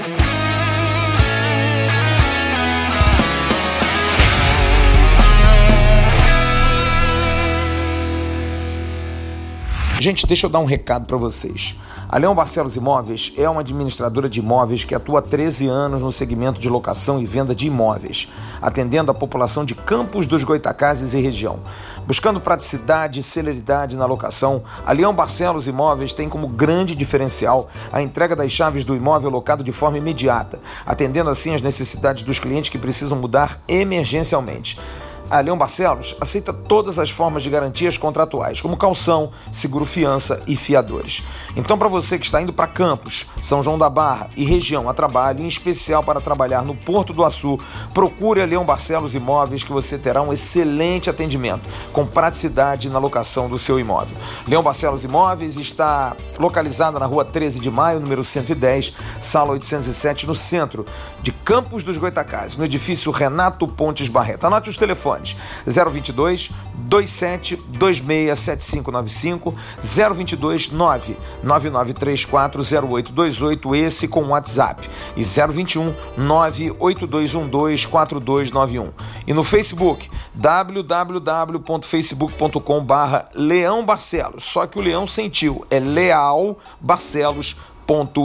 Thank you. Gente, deixa eu dar um recado para vocês. A Leão Barcelos Imóveis é uma administradora de imóveis que atua há 13 anos no segmento de locação e venda de imóveis, atendendo a população de Campos dos Goitacazes e região. Buscando praticidade e celeridade na locação, a Leão Barcelos Imóveis tem como grande diferencial a entrega das chaves do imóvel locado de forma imediata, atendendo assim as necessidades dos clientes que precisam mudar emergencialmente. A Leão Barcelos aceita todas as formas de garantias contratuais, como calção, seguro-fiança e fiadores. Então, para você que está indo para Campos, São João da Barra e região a trabalho, em especial para trabalhar no Porto do Açu, procure a Leão Barcelos Imóveis que você terá um excelente atendimento, com praticidade na locação do seu imóvel. Leão Barcelos Imóveis está localizada na rua 13 de maio, número 110, sala 807, no centro de Campos dos Goitacazes, no edifício Renato Pontes Barreto. Anote os telefones telefones 022 27 26 7595 022 9 9934 0828 esse com WhatsApp. E 021 98212 4291 e no Facebook www.facebook.com barra Leão Barcelos. Só que o Leão sentiu é Leal Barcelos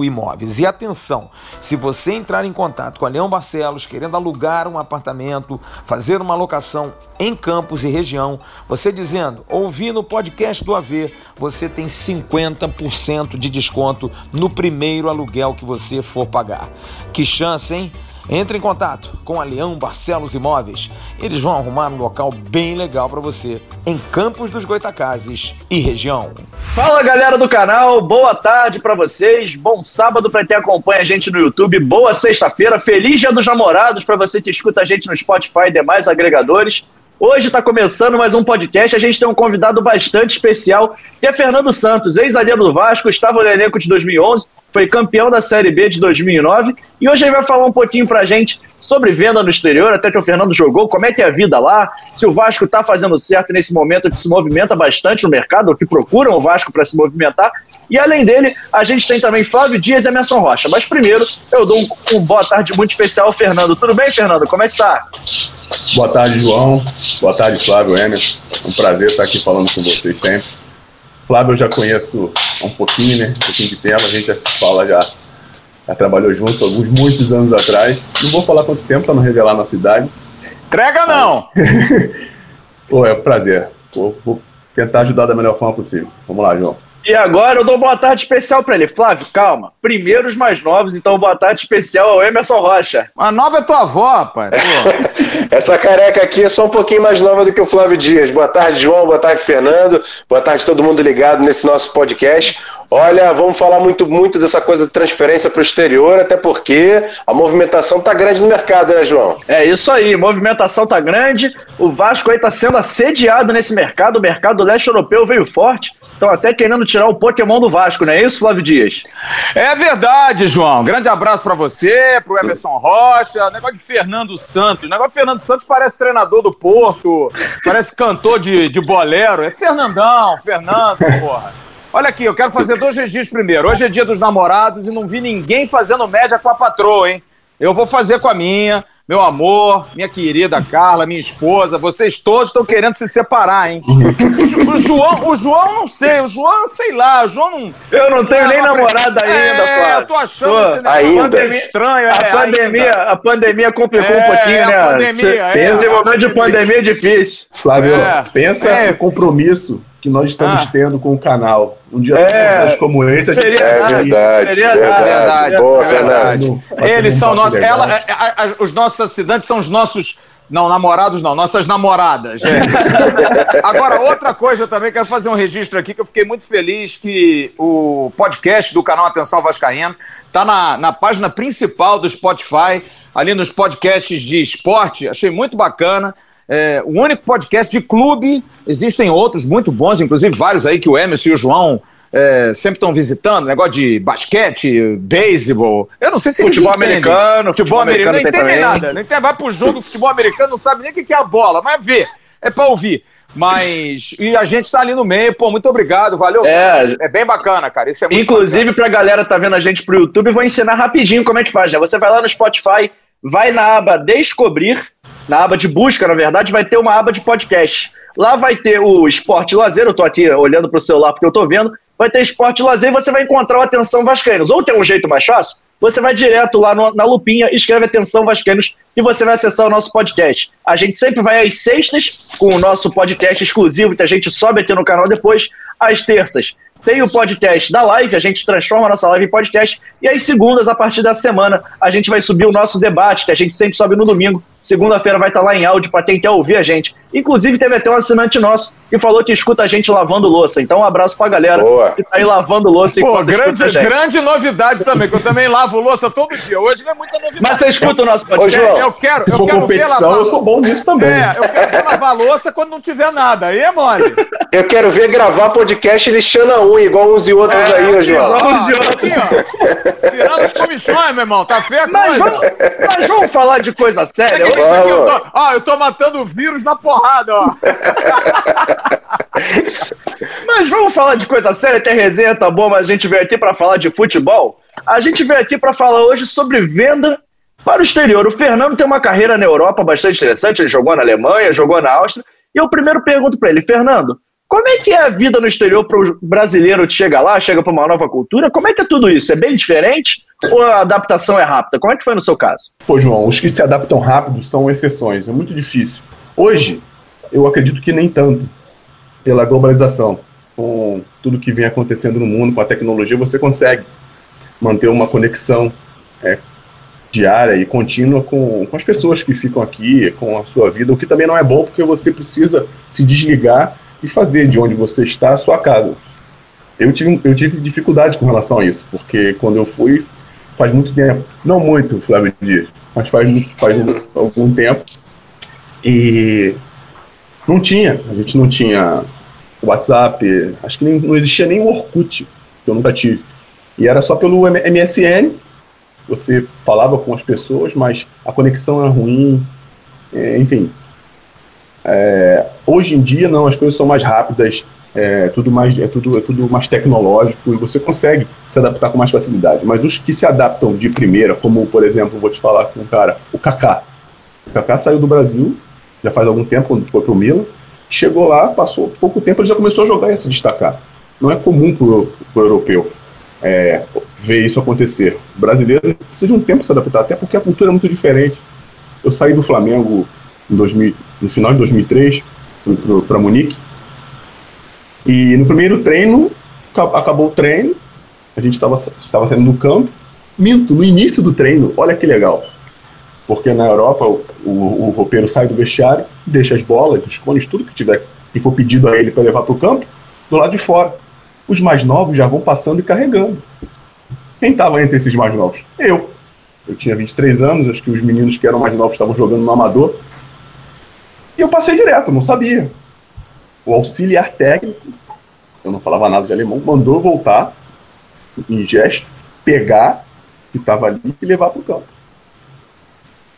Imóveis. E atenção, se você entrar em contato com a Leão Barcelos querendo alugar um apartamento, fazer uma locação em Campos e região, você dizendo, ouvi no podcast do AV, você tem 50% de desconto no primeiro aluguel que você for pagar. Que chance, hein? Entre em contato com a Leão Barcelos Imóveis. Eles vão arrumar um local bem legal para você em Campos dos Goitacazes e região. Fala galera do canal, boa tarde para vocês. Bom sábado para quem acompanha a gente no YouTube. Boa sexta-feira, feliz Dia dos Namorados para você que escuta a gente no Spotify e demais agregadores. Hoje está começando mais um podcast. A gente tem um convidado bastante especial, que é Fernando Santos, ex-zagueiro do Vasco, estava no elenco de 2011, foi campeão da Série B de 2009 e hoje ele vai falar um pouquinho para a gente sobre venda no exterior, até que o Fernando jogou, como é que é a vida lá, se o Vasco está fazendo certo nesse momento que se movimenta bastante no mercado, ou que procuram o Vasco para se movimentar. E além dele, a gente tem também Flávio Dias e Emerson Rocha. Mas primeiro, eu dou um, um boa tarde muito especial ao Fernando. Tudo bem, Fernando? Como é que tá? Boa tarde, João. Boa tarde, Flávio Emerson. É um prazer estar aqui falando com vocês sempre. Flávio eu já conheço há um pouquinho, né? Um pouquinho de tempo, a gente já se fala, já, já trabalhou junto alguns muitos anos atrás. Não vou falar quanto tempo para não revelar na cidade. Entrega não! Pô, é um prazer. Pô, vou tentar ajudar da melhor forma possível. Vamos lá, João. E agora eu dou boa tarde especial para ele. Flávio, calma. Primeiro os mais novos, então boa tarde especial ao Emerson Rocha. A nova é tua avó, rapaz. Essa careca aqui é só um pouquinho mais nova do que o Flávio Dias. Boa tarde, João. Boa tarde, Fernando. Boa tarde, todo mundo ligado nesse nosso podcast. Olha, vamos falar muito, muito dessa coisa de transferência para o exterior, até porque a movimentação tá grande no mercado, né, João? É isso aí, movimentação tá grande. O Vasco aí tá sendo assediado nesse mercado. O mercado leste europeu veio forte. Estão até querendo tirar o Pokémon do Vasco, não é isso, Flávio Dias? É verdade, João. Grande abraço para você, pro Emerson Rocha. Negócio de Fernando Santos. Negócio de Fernando Santos parece treinador do Porto, parece cantor de, de bolero. É Fernandão, Fernando, porra. Olha aqui, eu quero fazer dois registros primeiro. Hoje é dia dos namorados e não vi ninguém fazendo média com a patroa, hein? Eu vou fazer com a minha meu amor, minha querida Carla, minha esposa, vocês todos estão querendo se separar, hein? O, João, o João não sei, o João, sei lá, o João não. Eu não tenho nem namorada ainda, é, Flávio. Eu tô achando Tô, esse ainda. pandemia estranho, A é, pandemia, ainda. a pandemia complicou É, um pouquinho, a né? pandemia, Cê- é. Esse momento de pandemia é difícil. Flávio, É. pensa É. no compromisso que nós estamos Ah. tendo com o canal. Um dia É. é. como esse, a gente Seria- É Verdade, verdade, seria verdade. verdade, Boa, é verdade. Bater Eles um são nossos. Ela, é, a- a- os nossos assinantes são os nossos. Não, namorados não, nossas namoradas. é. Agora, outra coisa também, quero fazer um registro aqui, que eu fiquei muito feliz que o podcast do canal Atenção Vascaíno está na, na página principal do Spotify, ali nos podcasts de esporte. Achei muito bacana. É, o único podcast de clube, existem outros muito bons, inclusive vários aí que o Emerson e o João é, sempre estão visitando, negócio de basquete, beisebol. Eu não sei se Futebol americano, Futebol americano, não tem entendem nada. Não entende, vai pro jogo futebol americano, não sabe nem o que é a bola, mas vê, é pra ouvir. Mas. E a gente tá ali no meio, pô, muito obrigado, valeu. É, É bem bacana, cara. Isso é muito Inclusive, pra galera que tá vendo a gente pro YouTube, vou ensinar rapidinho como é que faz, né? Você vai lá no Spotify, vai na aba Descobrir, na aba de busca, na verdade, vai ter uma aba de podcast. Lá vai ter o Esporte Lazer, eu tô aqui olhando pro celular porque eu tô vendo, vai ter Esporte Lazer e você vai encontrar o Atenção Vascaínos. Ou tem um jeito mais fácil, você vai direto lá no- na lupinha, escreve Atenção Vascaínos e você vai acessar o nosso podcast. A gente sempre vai às sextas com o nosso podcast exclusivo, que a gente sobe aqui no canal depois, às terças. Tem o podcast da live, a gente transforma a nossa live em podcast. E às segundas, a partir da semana, a gente vai subir o nosso debate, que a gente sempre sobe no domingo. Segunda-feira vai estar lá em áudio para quem quer ouvir a gente. Inclusive, teve até um assinante nosso que falou que escuta a gente lavando louça. Então, um abraço pra galera Boa. que tá aí lavando louça Pô, grande, a gente. grande novidade também, que eu também lavo louça todo dia. Hoje não é muita novidade. Mas você escuta o nosso Ô, podcast? João, eu quero, Se eu for quero ver competição, lavar eu sou bom nisso também. É, eu quero ver lavar louça quando não tiver nada. Aí é mole. Eu quero ver gravar podcast lixando a unha, igual uns e outros É, aí, ô João. ó. Vamos Ó, de outro. aqui, ó. Tirando os comichões, meu irmão. Tá feio a Mas coisa. vamos, mas vamos falar de coisa séria. Isso aqui eu tô, ó, eu tô matando o vírus na porrada, ó. Mas vamos falar de coisa séria, tem resenha, tá bom, mas a gente veio aqui para falar de futebol. A gente veio aqui para falar hoje sobre venda para o exterior. O Fernando tem uma carreira na Europa bastante interessante, ele jogou na Alemanha, jogou na Áustria. E eu primeiro pergunto para ele, Fernando, como é que é a vida no exterior para o brasileiro que chega lá, chega para uma nova cultura? Como é que é tudo isso? É bem diferente ou a adaptação é rápida? Como é que foi no seu caso? Pô, João, os que se adaptam rápido são exceções, é muito difícil. Hoje, eu acredito que nem tanto, pela globalização. Com tudo que vem acontecendo no mundo, com a tecnologia, você consegue manter uma conexão é, diária e contínua com, com as pessoas que ficam aqui, com a sua vida, o que também não é bom, porque você precisa se desligar e fazer de onde você está a sua casa. Eu tive, eu tive dificuldade com relação a isso, porque quando eu fui, faz muito tempo, não muito, Flávio Dias, mas faz, muito- faz um- algum tempo, e não tinha, a gente não tinha WhatsApp, acho que nem, não existia nem o Orkut, que eu nunca tive. E era só pelo MSN, você falava com as pessoas, mas a conexão era ruim, é, enfim. É, hoje em dia, não, as coisas são mais rápidas, é tudo mais, é tudo, é tudo mais tecnológico e você consegue se adaptar com mais facilidade. Mas os que se adaptam de primeira, como por exemplo, vou te falar com um cara, o Kaká. O Kaká saiu do Brasil, já faz algum tempo, quando foi pro Milan, chegou lá, passou pouco tempo, ele já começou a jogar e a se destacar. Não é comum pro, pro europeu é, ver isso acontecer. O brasileiro precisa de um tempo para se adaptar, até porque a cultura é muito diferente. Eu saí do Flamengo 2000, no final de 2003 para Munique e no primeiro treino ca- acabou o treino, a gente estava estava saindo do campo, minto, no início do treino, olha que legal. Porque na Europa o, o, o roupeiro sai do vestiário, deixa as bolas, os cones, tudo que tiver que for pedido a ele para levar para o campo, do lado de fora. Os mais novos já vão passando e carregando. Quem estava entre esses mais novos? Eu. Eu tinha 23 anos, acho que os meninos que eram mais novos estavam jogando no amador. E eu passei direto, não sabia. O auxiliar técnico, eu não falava nada de alemão, mandou voltar em gesto, pegar que estava ali e levar para o campo.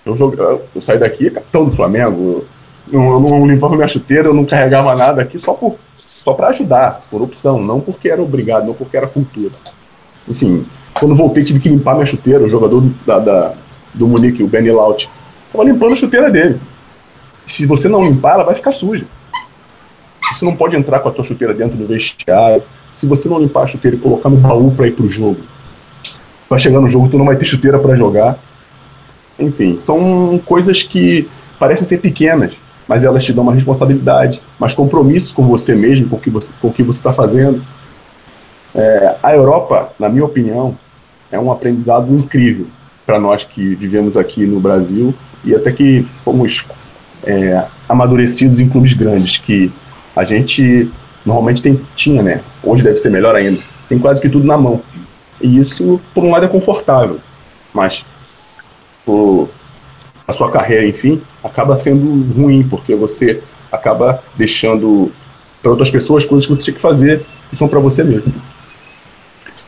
Eu, joguei, eu saí daqui, capitão do Flamengo, eu não, eu não limpava minha chuteira, eu não carregava nada aqui só por só para ajudar, por opção, não porque era obrigado, não porque era cultura. Enfim, quando voltei tive que limpar minha chuteira, o jogador da, da- do Munique, o Benny Laut, estava limpando a chuteira dele. Se você não limpar, ela vai ficar suja. Você não pode entrar com a tua chuteira dentro do vestiário. Se você não limpar a chuteira e colocar no baú para ir pro jogo, vai chegar no jogo, tu não vai ter chuteira para jogar. Enfim, são coisas que parecem ser pequenas, mas elas te dão uma responsabilidade, mais compromisso com você mesmo, com o que você com o que você está fazendo. É, a Europa, na minha opinião, é um aprendizado incrível para nós que vivemos aqui no Brasil e até que fomos é, amadurecidos em clubes grandes, que a gente normalmente tem, tinha, né? Hoje deve ser melhor ainda. Tem quase que tudo na mão. E isso, por um lado, é confortável, mas por a sua carreira, enfim, acaba sendo ruim, porque você acaba deixando para outras pessoas coisas que você tinha que fazer que são para você mesmo.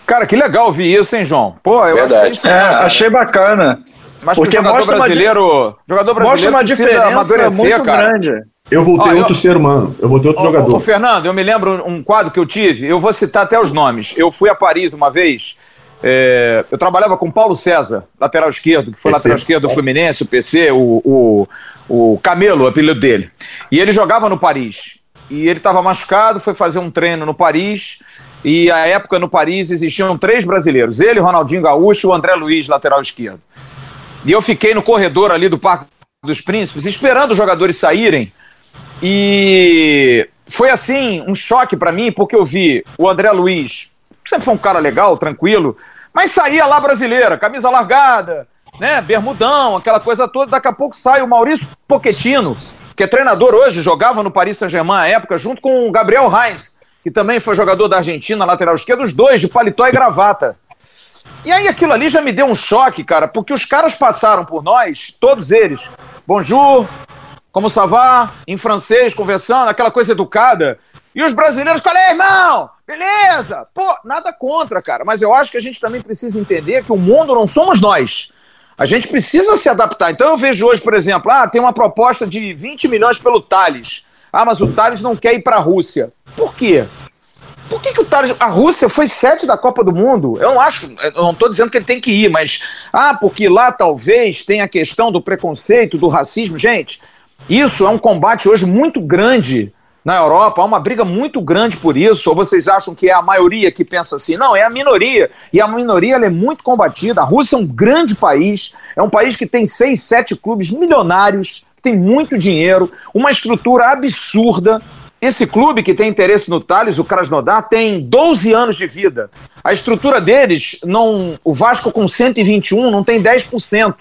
Cara, que legal ouvir isso, hein, João? Pô, eu Verdade. é isso É, achei bacana. Mas Porque o jogador mostra uma di- brasileiro, jogador Mostra brasileiro uma diferença amadurecer, muito cara. grande. Eu voltei outro eu... ser humano, eu voltei outro ô, jogador. Ô, Fernando, eu me lembro um quadro que eu tive, eu vou citar até os nomes. Eu fui a Paris uma vez, é, eu trabalhava com Paulo César, lateral esquerdo, que foi PC. lateral esquerdo do Fluminense, o PC, o, o, o Camelo, o apelido dele. E ele jogava no Paris. E ele estava machucado, foi fazer um treino no Paris. E a época no Paris existiam três brasileiros: ele, Ronaldinho Gaúcho e o André Luiz, lateral esquerdo. E eu fiquei no corredor ali do Parque dos Príncipes, esperando os jogadores saírem. E foi assim, um choque para mim, porque eu vi o André Luiz, sempre foi um cara legal, tranquilo, mas saía lá brasileira, camisa largada, né, bermudão, aquela coisa toda. Daqui a pouco sai o Maurício Pochettino, que é treinador hoje, jogava no Paris Saint-Germain à época, junto com o Gabriel Reis, que também foi jogador da Argentina, lateral esquerdo, os dois de paletó e gravata. E aí aquilo ali já me deu um choque, cara, porque os caras passaram por nós, todos eles. Bonjour, como ça va? Em francês, conversando, aquela coisa educada. E os brasileiros, qual é, irmão? Beleza? Pô, nada contra, cara. Mas eu acho que a gente também precisa entender que o mundo não somos nós. A gente precisa se adaptar. Então eu vejo hoje, por exemplo, ah, tem uma proposta de 20 milhões pelo Thales. Ah, mas o Thales não quer ir para a Rússia. Por quê? Por que, que o Thales. A Rússia foi sede da Copa do Mundo. Eu não acho. Eu não estou dizendo que ele tem que ir, mas. Ah, porque lá talvez tenha a questão do preconceito, do racismo. Gente, isso é um combate hoje muito grande na Europa. Há uma briga muito grande por isso. Ou vocês acham que é a maioria que pensa assim? Não, é a minoria. E a minoria é muito combatida. A Rússia é um grande país. É um país que tem seis, sete clubes milionários, tem muito dinheiro, uma estrutura absurda esse clube que tem interesse no Thales, o Krasnodar, tem 12 anos de vida. A estrutura deles, não, o Vasco com 121 não tem 10%.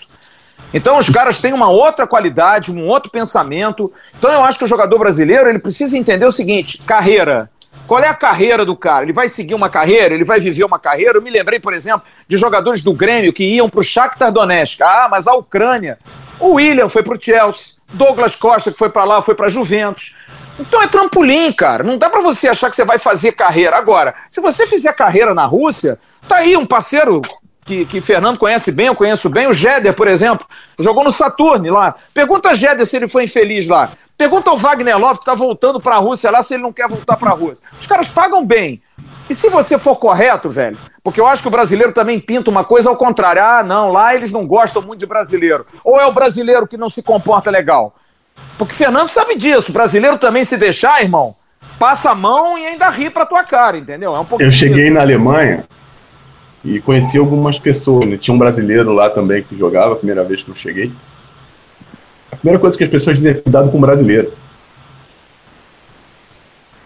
Então os caras têm uma outra qualidade, um outro pensamento. Então eu acho que o jogador brasileiro ele precisa entender o seguinte: carreira. Qual é a carreira do cara? Ele vai seguir uma carreira? Ele vai viver uma carreira? Eu me lembrei, por exemplo, de jogadores do Grêmio que iam para o Shakhtar Donetsk. Ah, mas a Ucrânia. O William foi para o Chelsea. Douglas Costa, que foi para lá, foi para Juventus. Então é trampolim, cara. Não dá para você achar que você vai fazer carreira. Agora, se você fizer carreira na Rússia, tá aí um parceiro que, que Fernando conhece bem, eu conheço bem, o Jeder, por exemplo, jogou no Saturne lá. Pergunta a Jeder se ele foi infeliz lá. Pergunta ao Wagner Love, que tá voltando para a Rússia lá, se ele não quer voltar para a Rússia. Os caras pagam bem. E se você for correto, velho, porque eu acho que o brasileiro também pinta uma coisa ao contrário. Ah, não, lá eles não gostam muito de brasileiro. Ou é o brasileiro que não se comporta legal? Porque Fernando sabe disso. O brasileiro também se deixar, irmão, passa a mão e ainda ri pra tua cara, entendeu? É um Eu cheguei disso. na Alemanha e conheci algumas pessoas. Né? Tinha um brasileiro lá também que jogava, a primeira vez que eu cheguei. A primeira coisa que as pessoas dizem é cuidado com o brasileiro.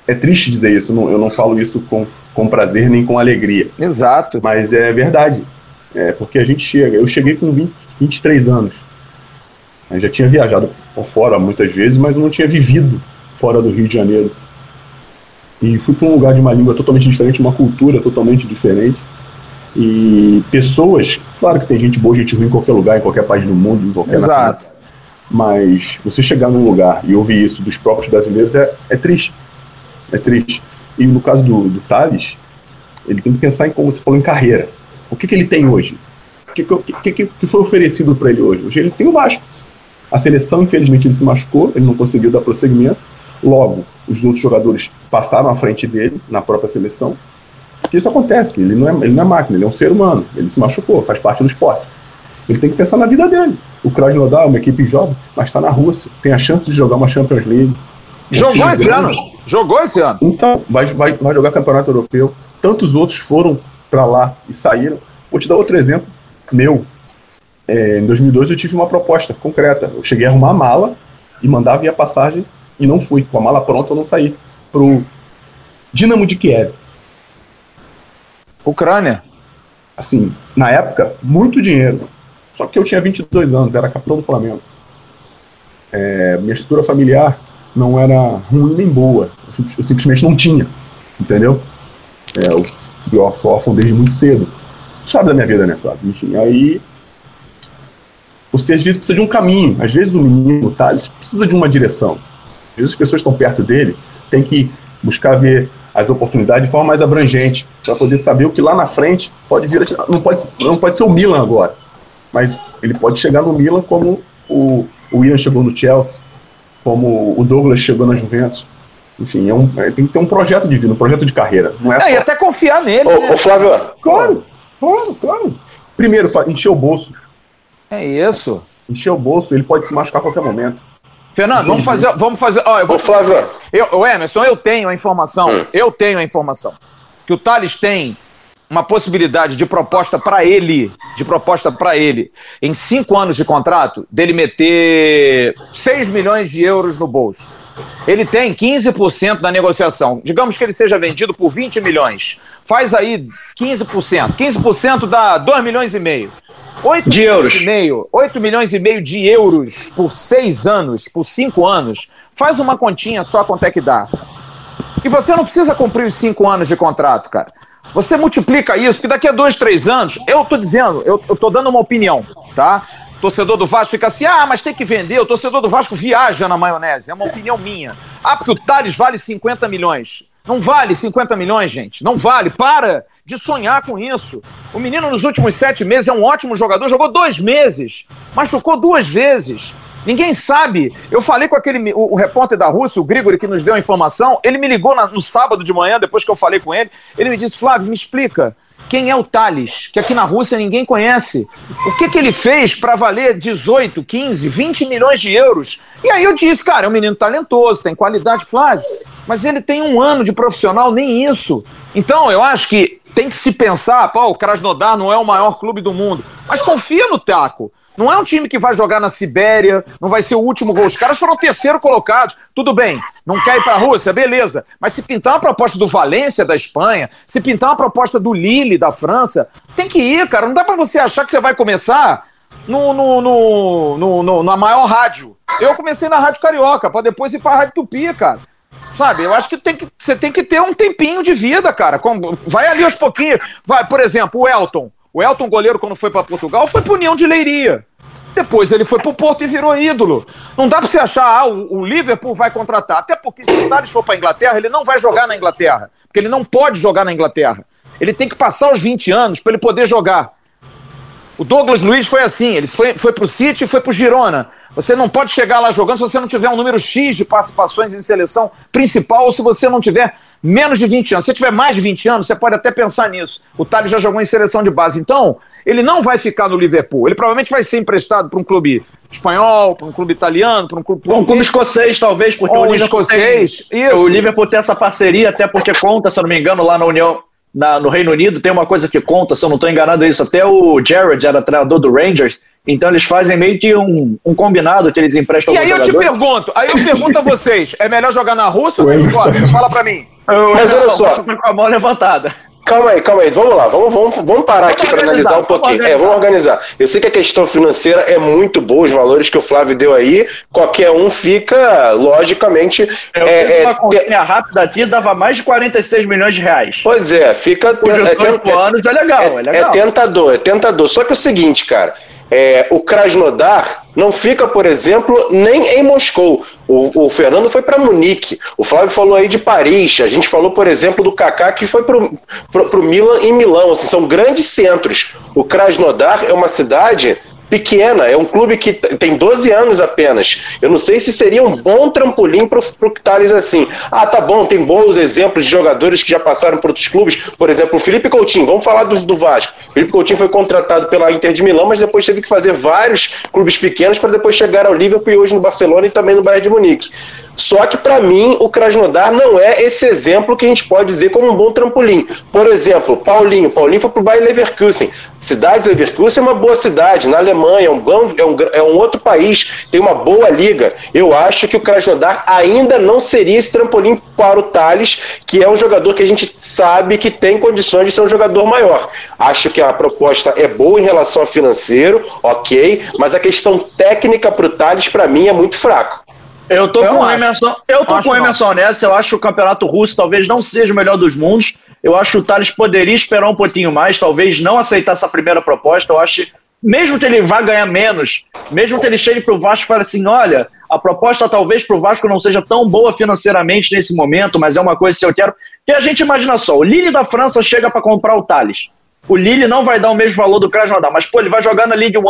É triste dizer isso, eu não, eu não falo isso com, com prazer nem com alegria. Exato. Mas é verdade. É porque a gente chega. Eu cheguei com 20, 23 anos eu já tinha viajado por fora muitas vezes, mas não tinha vivido fora do Rio de Janeiro. E fui para um lugar de uma língua totalmente diferente, uma cultura totalmente diferente. E pessoas, claro que tem gente boa, gente ruim em qualquer lugar, em qualquer país do mundo, em qualquer Exato. Nação. Mas você chegar num lugar e ouvir isso dos próprios brasileiros é, é triste. É triste. E no caso do, do Thales, ele tem que pensar em como você falou em carreira. O que, que ele tem hoje? O que, que, que, que foi oferecido para ele hoje? Hoje ele tem o Vasco. A seleção, infelizmente, ele se machucou, ele não conseguiu dar prosseguimento. Logo, os outros jogadores passaram à frente dele na própria seleção. Que isso acontece, ele não, é, ele não é máquina, ele é um ser humano, ele se machucou, faz parte do esporte. Ele tem que pensar na vida dele. O Krasnodar é uma equipe jovem, mas está na Rússia, tem a chance de jogar uma Champions League. Um Jogou esse grande. ano? Jogou esse ano? Então, vai, vai, vai jogar Campeonato Europeu. Tantos outros foram para lá e saíram. Vou te dar outro exemplo meu é, em 2002 eu tive uma proposta concreta. Eu cheguei a arrumar a mala e mandar via passagem e não fui. Com a mala pronta eu não saí. Pro Dinamo de Kiev. Ucrânia. Assim, na época, muito dinheiro. Só que eu tinha 22 anos, era capitão do Flamengo. É, minha estrutura familiar não era ruim nem boa. Eu, eu simplesmente não tinha. Entendeu? É, eu fui órfão desde muito cedo. Sabe da minha vida, né, Flávio? Enfim, aí você às vezes precisa de um caminho. Às vezes o menino, o Thales, precisa de uma direção. Às vezes as pessoas estão perto dele, tem que buscar ver as oportunidades de forma mais abrangente, para poder saber o que lá na frente pode vir. A... Não pode, não pode ser o Milan agora, mas ele pode chegar no Milan como o, o Ian chegou no Chelsea, como o Douglas chegou na Juventus. Enfim, é um, é, tem que ter um projeto de vida, um projeto de carreira. Não é, é só... E até confiar nele. Ô, né? ô Flávio. Claro, claro, claro. Primeiro, encher o bolso. É isso. Encher o bolso, ele pode se machucar a qualquer momento. Fernando, vamos fazer. Vamos fazer ó, eu vou, Ô, Flávio. Eu, o Emerson, eu tenho a informação. Hum. Eu tenho a informação. Que o Thales tem uma possibilidade de proposta para ele, de proposta para ele, em cinco anos de contrato, dele meter 6 milhões de euros no bolso. Ele tem 15% da negociação. Digamos que ele seja vendido por 20 milhões. Faz aí 15%. 15% dá 2 milhões e meio. 8 de euros. E meio, 8 milhões e meio de euros por seis anos, por cinco anos. Faz uma continha só quanto é que dá. E você não precisa cumprir os cinco anos de contrato, cara. Você multiplica isso, porque daqui a dois, três anos, eu tô dizendo, eu, eu tô dando uma opinião, tá? Torcedor do Vasco fica assim, ah, mas tem que vender. O torcedor do Vasco viaja na maionese. É uma opinião minha. Ah, porque o Thales vale 50 milhões. Não vale 50 milhões, gente. Não vale. Para de sonhar com isso. O menino, nos últimos sete meses, é um ótimo jogador. Jogou dois meses. Machucou duas vezes. Ninguém sabe. Eu falei com aquele o, o, repórter da Rússia, o Grigori, que nos deu a informação. Ele me ligou na, no sábado de manhã, depois que eu falei com ele. Ele me disse: Flávio, me explica. Quem é o Thales? Que aqui na Rússia ninguém conhece. O que, que ele fez para valer 18, 15, 20 milhões de euros? E aí eu disse, cara, é um menino talentoso, tem qualidade, Flávio, mas ele tem um ano de profissional, nem isso. Então eu acho que tem que se pensar, pô, o Krasnodar não é o maior clube do mundo, mas confia no Taco. Não é um time que vai jogar na Sibéria, não vai ser o último gol. Os caras foram terceiro colocados. Tudo bem, não quer ir para a Rússia, beleza. Mas se pintar uma proposta do Valência da Espanha, se pintar uma proposta do Lille da França, tem que ir, cara. Não dá para você achar que você vai começar no, no, no, no, na maior rádio. Eu comecei na Rádio Carioca, para depois ir para a Rádio Tupi, cara. Sabe, eu acho que, tem que você tem que ter um tempinho de vida, cara. Vai ali aos pouquinhos. Vai, por exemplo, o Elton. O Elton, goleiro, quando foi para Portugal, foi para União de Leiria. Depois ele foi pro Porto e virou ídolo. Não dá para você achar, ah, o, Liverpool vai contratar. Até porque se o Thales for para Inglaterra, ele não vai jogar na Inglaterra. Porque ele não pode jogar na Inglaterra. Ele tem que passar os 20 anos para ele poder jogar. O Douglas Luiz foi assim, ele foi, foi pro City e foi pro Girona. Você não pode chegar lá jogando se você não tiver um número X de participações em seleção principal ou se você não tiver menos de 20 anos. Se tiver mais de 20 anos, você pode até pensar nisso. O Thales já jogou em seleção de base. Então, ele não vai ficar no Liverpool. Ele provavelmente vai ser emprestado para um clube espanhol, para um clube italiano, para um clube. Um clube escocês, talvez, porque Ou o Liverpool escocês. Tem, o Liverpool tem essa parceria, até porque conta, se eu não me engano, lá na União. Na, no Reino Unido tem uma coisa que conta, se eu não estou enganado é isso, até o Jared era treinador do Rangers, então eles fazem meio que um, um combinado que eles emprestam E aí eu te pergunto, aí eu pergunto a vocês, é melhor jogar na Rússia ou na Escócia? Fala para mim. Mas olha só. Com a mão levantada. Calma aí, calma aí, vamos lá, vamos, vamos, vamos parar vamos aqui para analisar um pouquinho. Vamos é, vamos organizar. Eu sei que a questão financeira é muito boa, os valores que o Flávio deu aí, qualquer um fica, logicamente. Eu é, fiz uma é, continha rápida aqui, dava mais de 46 milhões de reais. Pois é, fica. Por 18 é, anos é legal, é, é legal. É tentador, é tentador. Só que é o seguinte, cara. É, o Krasnodar não fica, por exemplo, nem em Moscou. O, o Fernando foi para Munique. O Flávio falou aí de Paris. A gente falou, por exemplo, do Kaká que foi para o Milan em Milão. Assim, são grandes centros. O Krasnodar é uma cidade pequena, é um clube que tem 12 anos apenas. Eu não sei se seria um bom trampolim para o Thales assim. Ah, tá bom, tem bons exemplos de jogadores que já passaram por outros clubes. Por exemplo, o Felipe Coutinho, vamos falar do, do Vasco. O Felipe Coutinho foi contratado pela Inter de Milão, mas depois teve que fazer vários clubes pequenos para depois chegar ao Liverpool e hoje no Barcelona e também no Bayern de Munique. Só que para mim o Krasnodar não é esse exemplo que a gente pode dizer como um bom trampolim. Por exemplo, Paulinho. Paulinho foi para o Bayern Leverkusen. Cidade de Leverkusen é uma boa cidade. Na Alemanha é um, é, um, é um outro país, tem uma boa liga. Eu acho que o Krasnodar ainda não seria esse trampolim para o Thales, que é um jogador que a gente sabe que tem condições de ser um jogador maior. Acho que a proposta é boa em relação ao financeiro, ok, mas a questão técnica para o Thales, para mim, é muito fraco. Eu tô eu com o Emerson, eu tô com o Emerson nessa. Eu acho que o campeonato russo talvez não seja o melhor dos mundos. Eu acho que o Thales poderia esperar um pouquinho mais, talvez não aceitar essa primeira proposta. Eu acho, mesmo que ele vá ganhar menos, mesmo que ele chegue pro Vasco e fale assim: olha, a proposta talvez pro Vasco não seja tão boa financeiramente nesse momento, mas é uma coisa que eu quero. Que a gente imagina só: o Lille da França chega para comprar o Thales. O Lille não vai dar o mesmo valor do Krasnodar, mas pô, ele vai jogar na Ligue 1,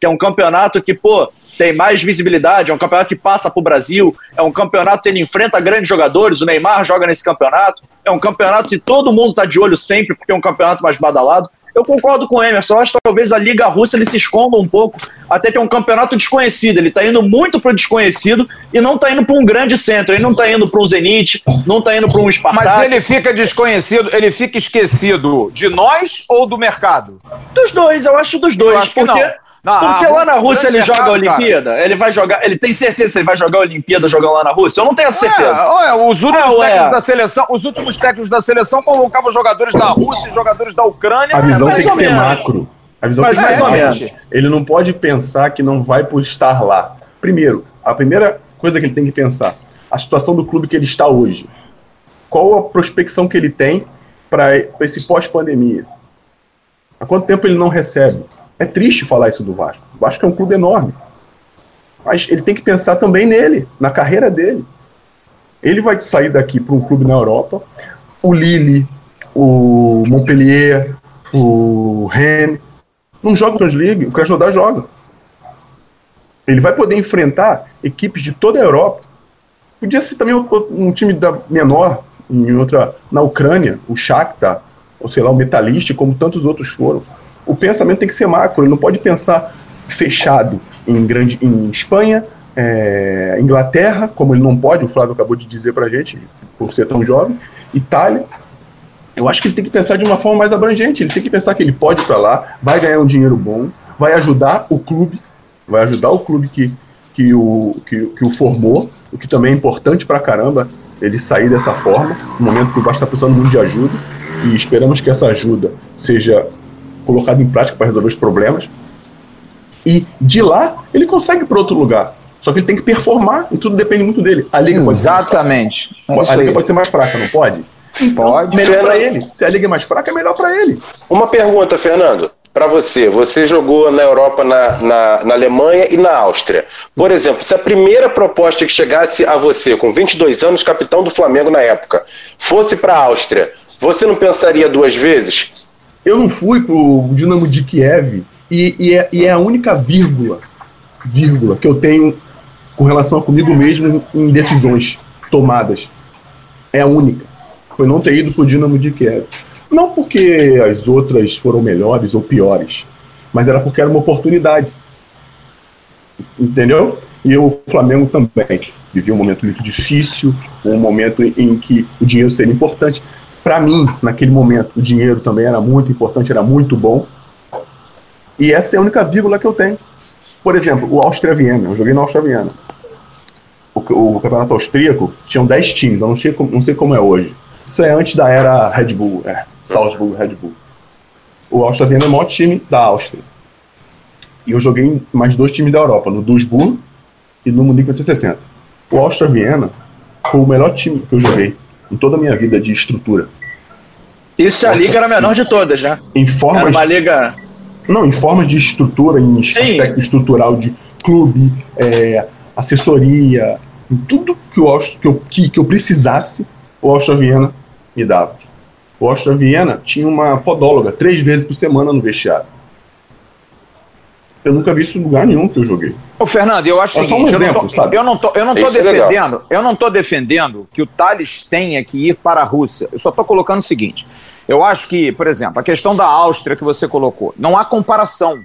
que é um campeonato que, pô, tem mais visibilidade, é um campeonato que passa para o Brasil, é um campeonato que ele enfrenta grandes jogadores, o Neymar joga nesse campeonato, é um campeonato que todo mundo está de olho sempre, porque é um campeonato mais badalado. Eu concordo com o Emerson, eu acho que talvez a Liga Russa ele se esconda um pouco, até que é um campeonato desconhecido, ele está indo muito para o desconhecido e não está indo para um grande centro, ele não está indo para um Zenit, não está indo para um Spartak. Mas ele fica desconhecido, ele fica esquecido de nós ou do mercado? Dos dois, eu acho dos dois, acho porque... Não, Porque lá na Rússia ele joga a Olimpíada? Cara. Ele vai jogar. Ele tem certeza que ele vai jogar a Olimpíada jogando lá na Rússia? Eu não tenho essa certeza. Ué, ué, os últimos ah, técnicos da seleção, os últimos técnicos da seleção convocavam jogadores da Rússia e jogadores da Ucrânia. A visão tem que ser macro. A visão Mas tem que ser macro. Ele não pode pensar que não vai por estar lá. Primeiro, a primeira coisa que ele tem que pensar, a situação do clube que ele está hoje. Qual a prospecção que ele tem para esse pós-pandemia? Há quanto tempo ele não recebe? É triste falar isso do Vasco. O Vasco é um clube enorme. Mas ele tem que pensar também nele, na carreira dele. Ele vai sair daqui para um clube na Europa. O Lille, o Montpellier, o Rennes, não joga o League, o Krasnodar joga. Ele vai poder enfrentar equipes de toda a Europa. Podia ser também um time da menor, em outra, na Ucrânia, o Shakhtar, ou sei lá, o Metalist, como tantos outros foram o pensamento tem que ser macro, ele não pode pensar fechado em, grande, em Espanha, é, Inglaterra, como ele não pode, o Flávio acabou de dizer para a gente, por ser tão jovem, Itália. Eu acho que ele tem que pensar de uma forma mais abrangente, ele tem que pensar que ele pode ir para lá, vai ganhar um dinheiro bom, vai ajudar o clube, vai ajudar o clube que, que, o, que, que o formou, o que também é importante para caramba ele sair dessa forma, no momento que o Vasco está precisando muito de ajuda, e esperamos que essa ajuda seja colocado em prática para resolver os problemas. E de lá, ele consegue para outro lugar. Só que ele tem que performar e tudo depende muito dele. A liga Exatamente. Pode ser, a liga pode ser mais fraca, não pode? Então, pode. Melhor para ele. Se a liga é mais fraca, é melhor para ele. Uma pergunta, Fernando. Para você, você jogou na Europa, na, na, na, Alemanha e na Áustria. Por exemplo, se a primeira proposta que chegasse a você, com 22 anos, capitão do Flamengo na época, fosse para a Áustria, você não pensaria duas vezes? Eu não fui pro Dinamo de Kiev e, e, é, e é a única vírgula, vírgula que eu tenho com relação a comigo mesmo em decisões tomadas. É a única. Foi não ter ido pro Dinamo de Kiev. Não porque as outras foram melhores ou piores, mas era porque era uma oportunidade. Entendeu? E o Flamengo também vivia um momento muito difícil, um momento em que o dinheiro seria importante. Para mim, naquele momento, o dinheiro também era muito importante, era muito bom. E essa é a única vírgula que eu tenho. Por exemplo, o Áustria Viena. Eu joguei na Áustria Viena. O, o, campeonato austríaco tinham 10 times, eu não sei, como, não sei como é hoje. Isso é antes da era Red Bull, é, Salzburg Red Bull. O Áustria Viena é o maior time da Áustria. E eu joguei em mais dois times da Europa, no Duisburg e no Munique 860. O Áustria Viena foi o melhor time que eu joguei em toda a minha vida de estrutura. Isso a liga era a menor de todas. Né? Em formas. Era uma liga. Não, em formas de estrutura, em Sim. aspecto estrutural de clube, é, assessoria, em tudo que eu, que, eu, que, que eu precisasse, o Austria Viena me dava. O Austria Viena tinha uma podóloga três vezes por semana no vestiário. Eu nunca vi isso em lugar nenhum que eu joguei. Ô, Fernando, eu acho é só um exemplo, eu não tô, sabe? Eu não tô, eu não tô é defendendo, é eu não tô defendendo que o Thales tenha que ir para a Rússia. Eu só estou colocando o seguinte. Eu acho que, por exemplo, a questão da Áustria que você colocou, não há comparação.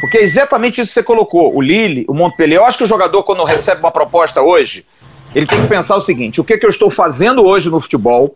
Porque é exatamente isso que você colocou. O Lille, o Montpellier. Eu acho que o jogador, quando recebe uma proposta hoje, ele tem que pensar o seguinte: o que, que eu estou fazendo hoje no futebol?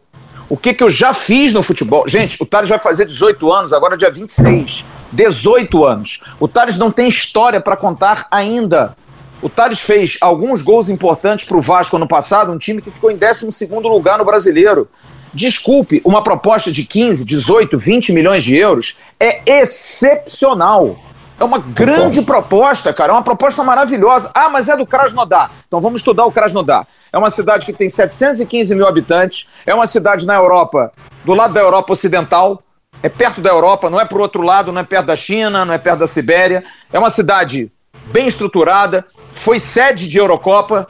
O que, que eu já fiz no futebol? Gente, o Thales vai fazer 18 anos, agora dia 26. 18 anos. O Thales não tem história para contar ainda. O Thales fez alguns gols importantes para o Vasco ano passado, um time que ficou em 12 lugar no brasileiro. Desculpe, uma proposta de 15, 18, 20 milhões de euros é excepcional. É uma grande proposta, cara. É uma proposta maravilhosa. Ah, mas é do Krasnodar. Então vamos estudar o Krasnodar. É uma cidade que tem 715 mil habitantes. É uma cidade na Europa, do lado da Europa Ocidental. É perto da Europa, não é para outro lado, não é perto da China, não é perto da Sibéria. É uma cidade bem estruturada. Foi sede de Eurocopa.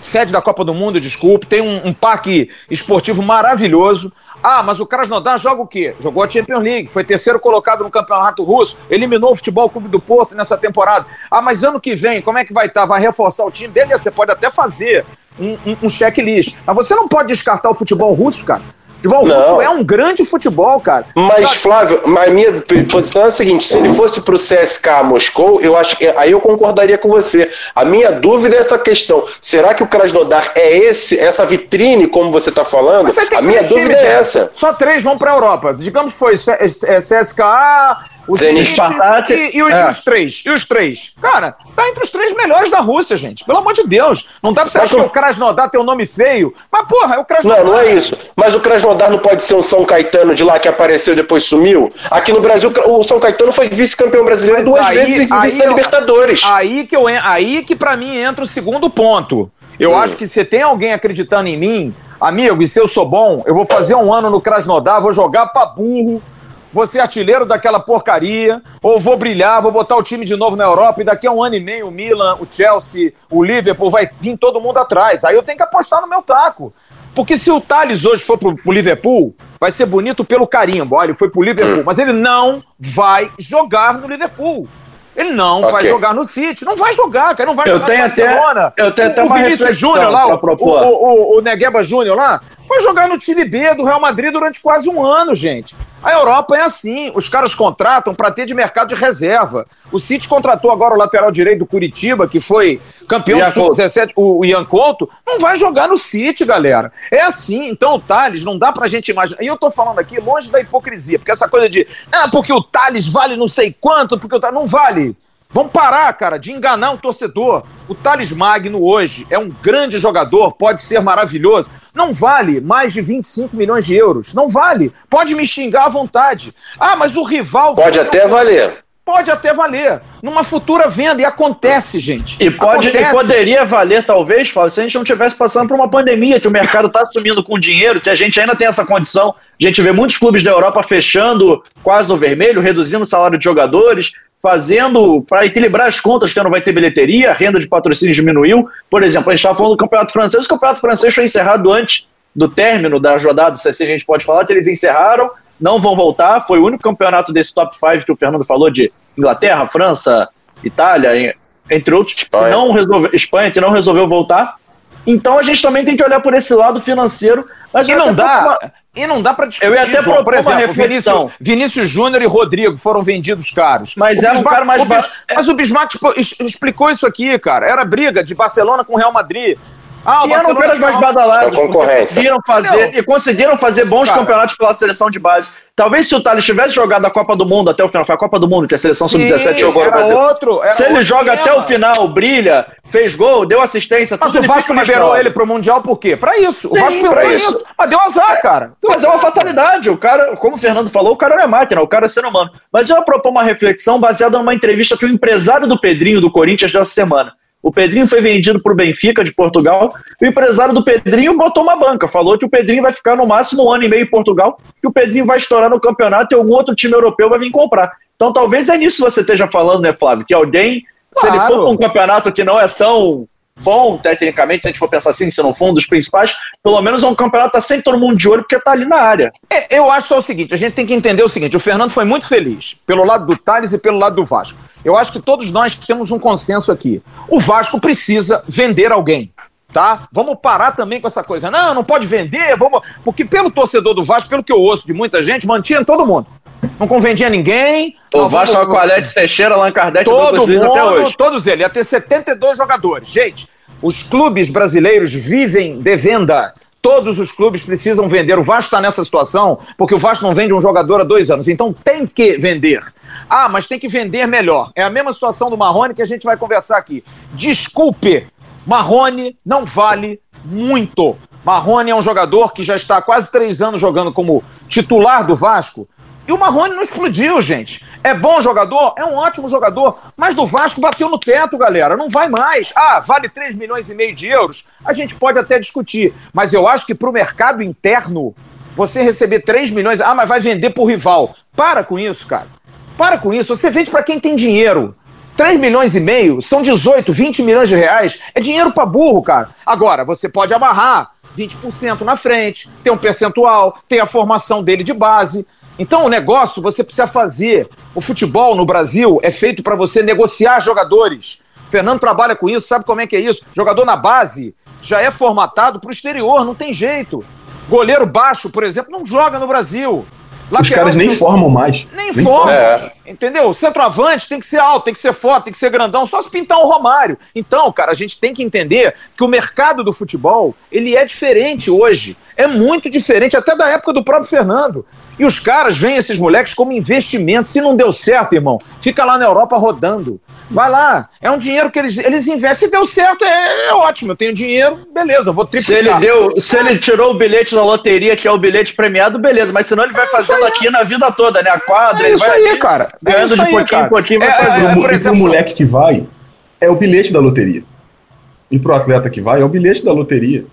sede da Copa do Mundo, desculpe, tem um, um parque esportivo maravilhoso. Ah, mas o Krasnodar joga o quê? Jogou a Champions League, foi terceiro colocado no Campeonato Russo, eliminou o Futebol Clube do Porto nessa temporada. Ah, mas ano que vem, como é que vai estar? Tá? Vai reforçar o time? Beleza, você pode até fazer um, um, um checklist. Mas você não pode descartar o futebol russo, cara. Futebol não. russo é um grande futebol, cara. Mas, Flávio, a minha posição é a seguinte: se ele fosse pro CSK Moscou, eu acho que aí eu concordaria com você. A minha dúvida é essa questão: será que o Krasnodar é esse, essa vitrine, como você está falando? A minha dúvida é essa. Só três vão para a Europa. Digamos que foi CSKA, o Zenit, Spartak e, e, é. os três. E os três. Cara, tá entre os três melhores da Rússia, gente. Pelo amor de Deus. Não dá pra você achar que o Krasnodar tem um nome feio. Mas, porra, é o Krasnodar. Não, não é isso. Mas o Krasnodar não pode ser um São Caetano de lá que apareceu e depois sumiu. Aqui no Brasil, o São Caetano foi vice-campeão brasileiro mas duas aí, vezes e vice da Libertadores. Aí que, eu, aí que pra mim entra o segundo ponto. Eu hum. acho que se tem alguém acreditando em mim, amigo, e se eu sou bom, eu vou fazer um ano no Krasnodar, vou jogar pra burro vou ser artilheiro daquela porcaria, ou vou brilhar, vou botar o time de novo na Europa e daqui a um ano e meio o Milan, o Chelsea, o Liverpool vai vir todo mundo atrás. Aí eu tenho que apostar no meu taco. Porque se o Thales hoje for pro, pro Liverpool, vai ser bonito pelo carimbo. Olha, ele foi pro Liverpool, mas ele não vai jogar no Liverpool. Ele não okay. vai jogar no City, não vai jogar, cara, não vai eu jogar tenho no Barcelona. Até, eu tenho até o, Vinícius Júnior lá, o, o, o, o Negueba Júnior lá, foi jogar no time B do Real Madrid durante quase um ano, gente. A Europa é assim, os caras contratam para ter de mercado de reserva. O City contratou agora o lateral direito do Curitiba, que foi campeão do Sub-17, o Ian Couto, não vai jogar no City, galera. É assim, então o Thales, não dá pra gente imaginar. E eu tô falando aqui longe da hipocrisia, porque essa coisa de, ah, porque o Thales vale não sei quanto, porque o Thales não vale. Vamos parar, cara, de enganar um torcedor. O Thales Magno hoje é um grande jogador, pode ser maravilhoso. Não vale mais de 25 milhões de euros. Não vale. Pode me xingar à vontade. Ah, mas o rival. Pode até valer. Pode até valer. Numa futura venda. E acontece, gente. E, pode, acontece. e poderia valer, talvez, Fábio, se a gente não estivesse passando por uma pandemia, que o mercado está sumindo com dinheiro, que a gente ainda tem essa condição. A gente vê muitos clubes da Europa fechando quase no vermelho, reduzindo o salário de jogadores fazendo para equilibrar as contas, que não vai ter bilheteria, a renda de patrocínio diminuiu. Por exemplo, a gente estava falando do Campeonato Francês, o Campeonato Francês foi encerrado antes do término da rodada se assim a gente pode falar que eles encerraram, não vão voltar. Foi o único campeonato desse top 5 que o Fernando falou de Inglaterra, França, Itália, entre outros, Espanha. Que não resolveu, Espanha, que não resolveu voltar. Então a gente também tem que olhar por esse lado financeiro. Mas e não dá. Uma... E não dá para discutir. Eu ia até João, por exemplo, Vinícius, Vinícius Júnior e Rodrigo foram vendidos caros. Mas era um cara mais baixo. Mas o Bismarck explicou isso aqui, cara. Era briga de Barcelona com Real Madrid. Ah, e eram caras mais badalados. Conseguiram fazer, e conseguiram fazer bons Cara. campeonatos pela seleção de base. Talvez se o Thales tivesse jogado a Copa do Mundo até o final, foi a Copa do Mundo que a seleção sub-17 jogou no Brasil. Outro, se ele joga tema. até o final, brilha, fez gol, deu assistência, Mas o Vasco liberou ele pro Mundial por quê? Pra isso. Sim, o Vasco pensou isso. nisso. Mas deu azar, cara. Deu Mas azar, é uma fatalidade. O cara, como o Fernando falou, o cara não é máquina, o cara é ser humano. Mas eu ia propor uma reflexão baseada numa entrevista que o empresário do Pedrinho do Corinthians deu essa semana. O Pedrinho foi vendido para o Benfica de Portugal. O empresário do Pedrinho botou uma banca, falou que o Pedrinho vai ficar no máximo um ano e meio em Portugal, que o Pedrinho vai estourar no campeonato e algum outro time europeu vai vir comprar. Então talvez é nisso que você esteja falando, né, Flávio? Que alguém, claro. se ele for para um campeonato que não é tão bom, tecnicamente, se a gente for pensar assim, se não for um dos principais, pelo menos é um campeonato que tá sempre todo mundo de olho porque está ali na área. É, eu acho só o seguinte, a gente tem que entender o seguinte, o Fernando foi muito feliz, pelo lado do Thales e pelo lado do Vasco. Eu acho que todos nós temos um consenso aqui. O Vasco precisa vender alguém. Tá? Vamos parar também com essa coisa. Não, não pode vender, vamos. Porque pelo torcedor do Vasco, pelo que eu ouço de muita gente, mantinha todo mundo. Não convendia ninguém. O Vasco. Alcoalete, Teixeira, Allan Kardec, todo mundo, até hoje. Todos eles. Ia ter 72 jogadores. Gente, os clubes brasileiros vivem de venda. Todos os clubes precisam vender. O Vasco está nessa situação porque o Vasco não vende um jogador há dois anos. Então tem que vender. Ah, mas tem que vender melhor. É a mesma situação do Marrone que a gente vai conversar aqui. Desculpe, Marrone não vale muito. Marrone é um jogador que já está há quase três anos jogando como titular do Vasco. E o Marrone não explodiu, gente. É bom jogador? É um ótimo jogador. Mas do Vasco bateu no teto, galera. Não vai mais. Ah, vale 3 milhões e meio de euros? A gente pode até discutir. Mas eu acho que para o mercado interno, você receber 3 milhões. Ah, mas vai vender para o rival. Para com isso, cara. Para com isso. Você vende para quem tem dinheiro. 3 milhões e meio são 18, 20 milhões de reais. É dinheiro para burro, cara. Agora, você pode amarrar 20% na frente, tem um percentual, tem a formação dele de base. Então, o negócio você precisa fazer. O futebol no Brasil é feito para você negociar jogadores. O Fernando trabalha com isso, sabe como é que é isso? Jogador na base já é formatado para o exterior, não tem jeito. Goleiro baixo, por exemplo, não joga no Brasil. Lateral, Os caras nem formam mais. Nem, nem formam. É. Entendeu? Centroavante tem que ser alto, tem que ser forte, tem que ser grandão, só se pintar um Romário. Então, cara, a gente tem que entender que o mercado do futebol, ele é diferente hoje. É muito diferente, até da época do próprio Fernando. E os caras veem esses moleques como investimento. Se não deu certo, irmão, fica lá na Europa rodando. Vai lá. É um dinheiro que eles, eles investem. Se deu certo, é, é ótimo. Eu tenho dinheiro, beleza, vou triplicar. Se ele, deu, se ele tirou o bilhete da loteria, que é o bilhete premiado, beleza. Mas senão ele vai é fazendo aqui na vida toda, né? A quadra, é ele vai aí, cara. É ganhando de pouquinho em pouquinho, vai é, fazendo. É, por exemplo, o moleque que vai, é o bilhete da loteria. E pro atleta que vai, é o bilhete da loteria.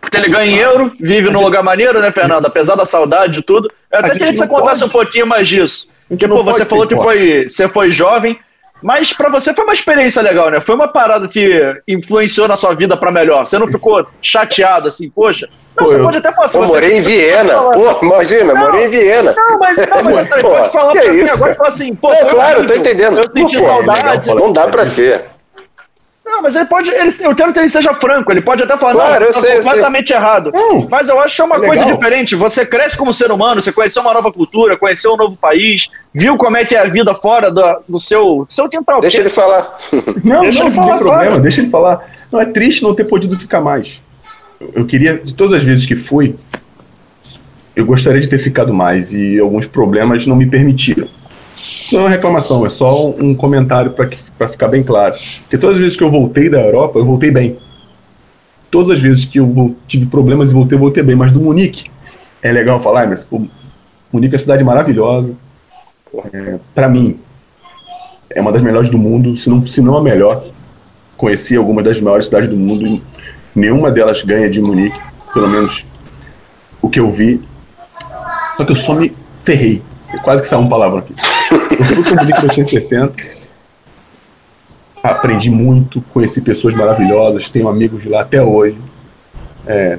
Porque ele ganha em euro, vive num lugar maneiro, né, Fernando? Apesar da saudade de tudo. Eu até queria que você contasse um pouquinho mais disso. Porque, pô, você falou que foi, você foi jovem, mas para você foi uma experiência legal, né? Foi uma parada que influenciou na sua vida para melhor. Você não ficou chateado assim, poxa? Não, pô, você eu, pode até passar. Eu morei em Viena. Pô, imagina, não, morei em Viena. Não, mas, não, mas você pode falar pra é mim isso? agora e falar assim, pô, é, claro, eu tô entendendo. Eu senti pô, saudade. Não dá pra ser. Não, mas ele pode. Ele, eu quero que ele seja franco. Ele pode até falar, claro, não, você tá completamente errado. Hum, mas eu acho que é uma é coisa diferente. Você cresce como ser humano, você conheceu uma nova cultura, conheceu um novo país, viu como é que é a vida fora do, do seu, seu quintal. Deixa ele falar. Não, deixa não, ele falar, não tem problema, deixa ele falar. Não, é triste não ter podido ficar mais. Eu queria, de todas as vezes que fui, eu gostaria de ter ficado mais e alguns problemas não me permitiram. Não é uma reclamação, é só um comentário para ficar bem claro. Porque todas as vezes que eu voltei da Europa, eu voltei bem. Todas as vezes que eu tive problemas e voltei, eu voltei bem. Mas do Munique, é legal falar, mas pô, Munique é uma cidade maravilhosa. É, para mim, é uma das melhores do mundo, se não, se não a melhor. Conheci algumas das maiores cidades do mundo e nenhuma delas ganha de Munique, pelo menos o que eu vi. Só que eu só me ferrei. Quase que saiu um palavrão aqui. Eu fui para o Munique 1960. Aprendi muito, conheci pessoas maravilhosas, tenho amigos de lá até hoje. É,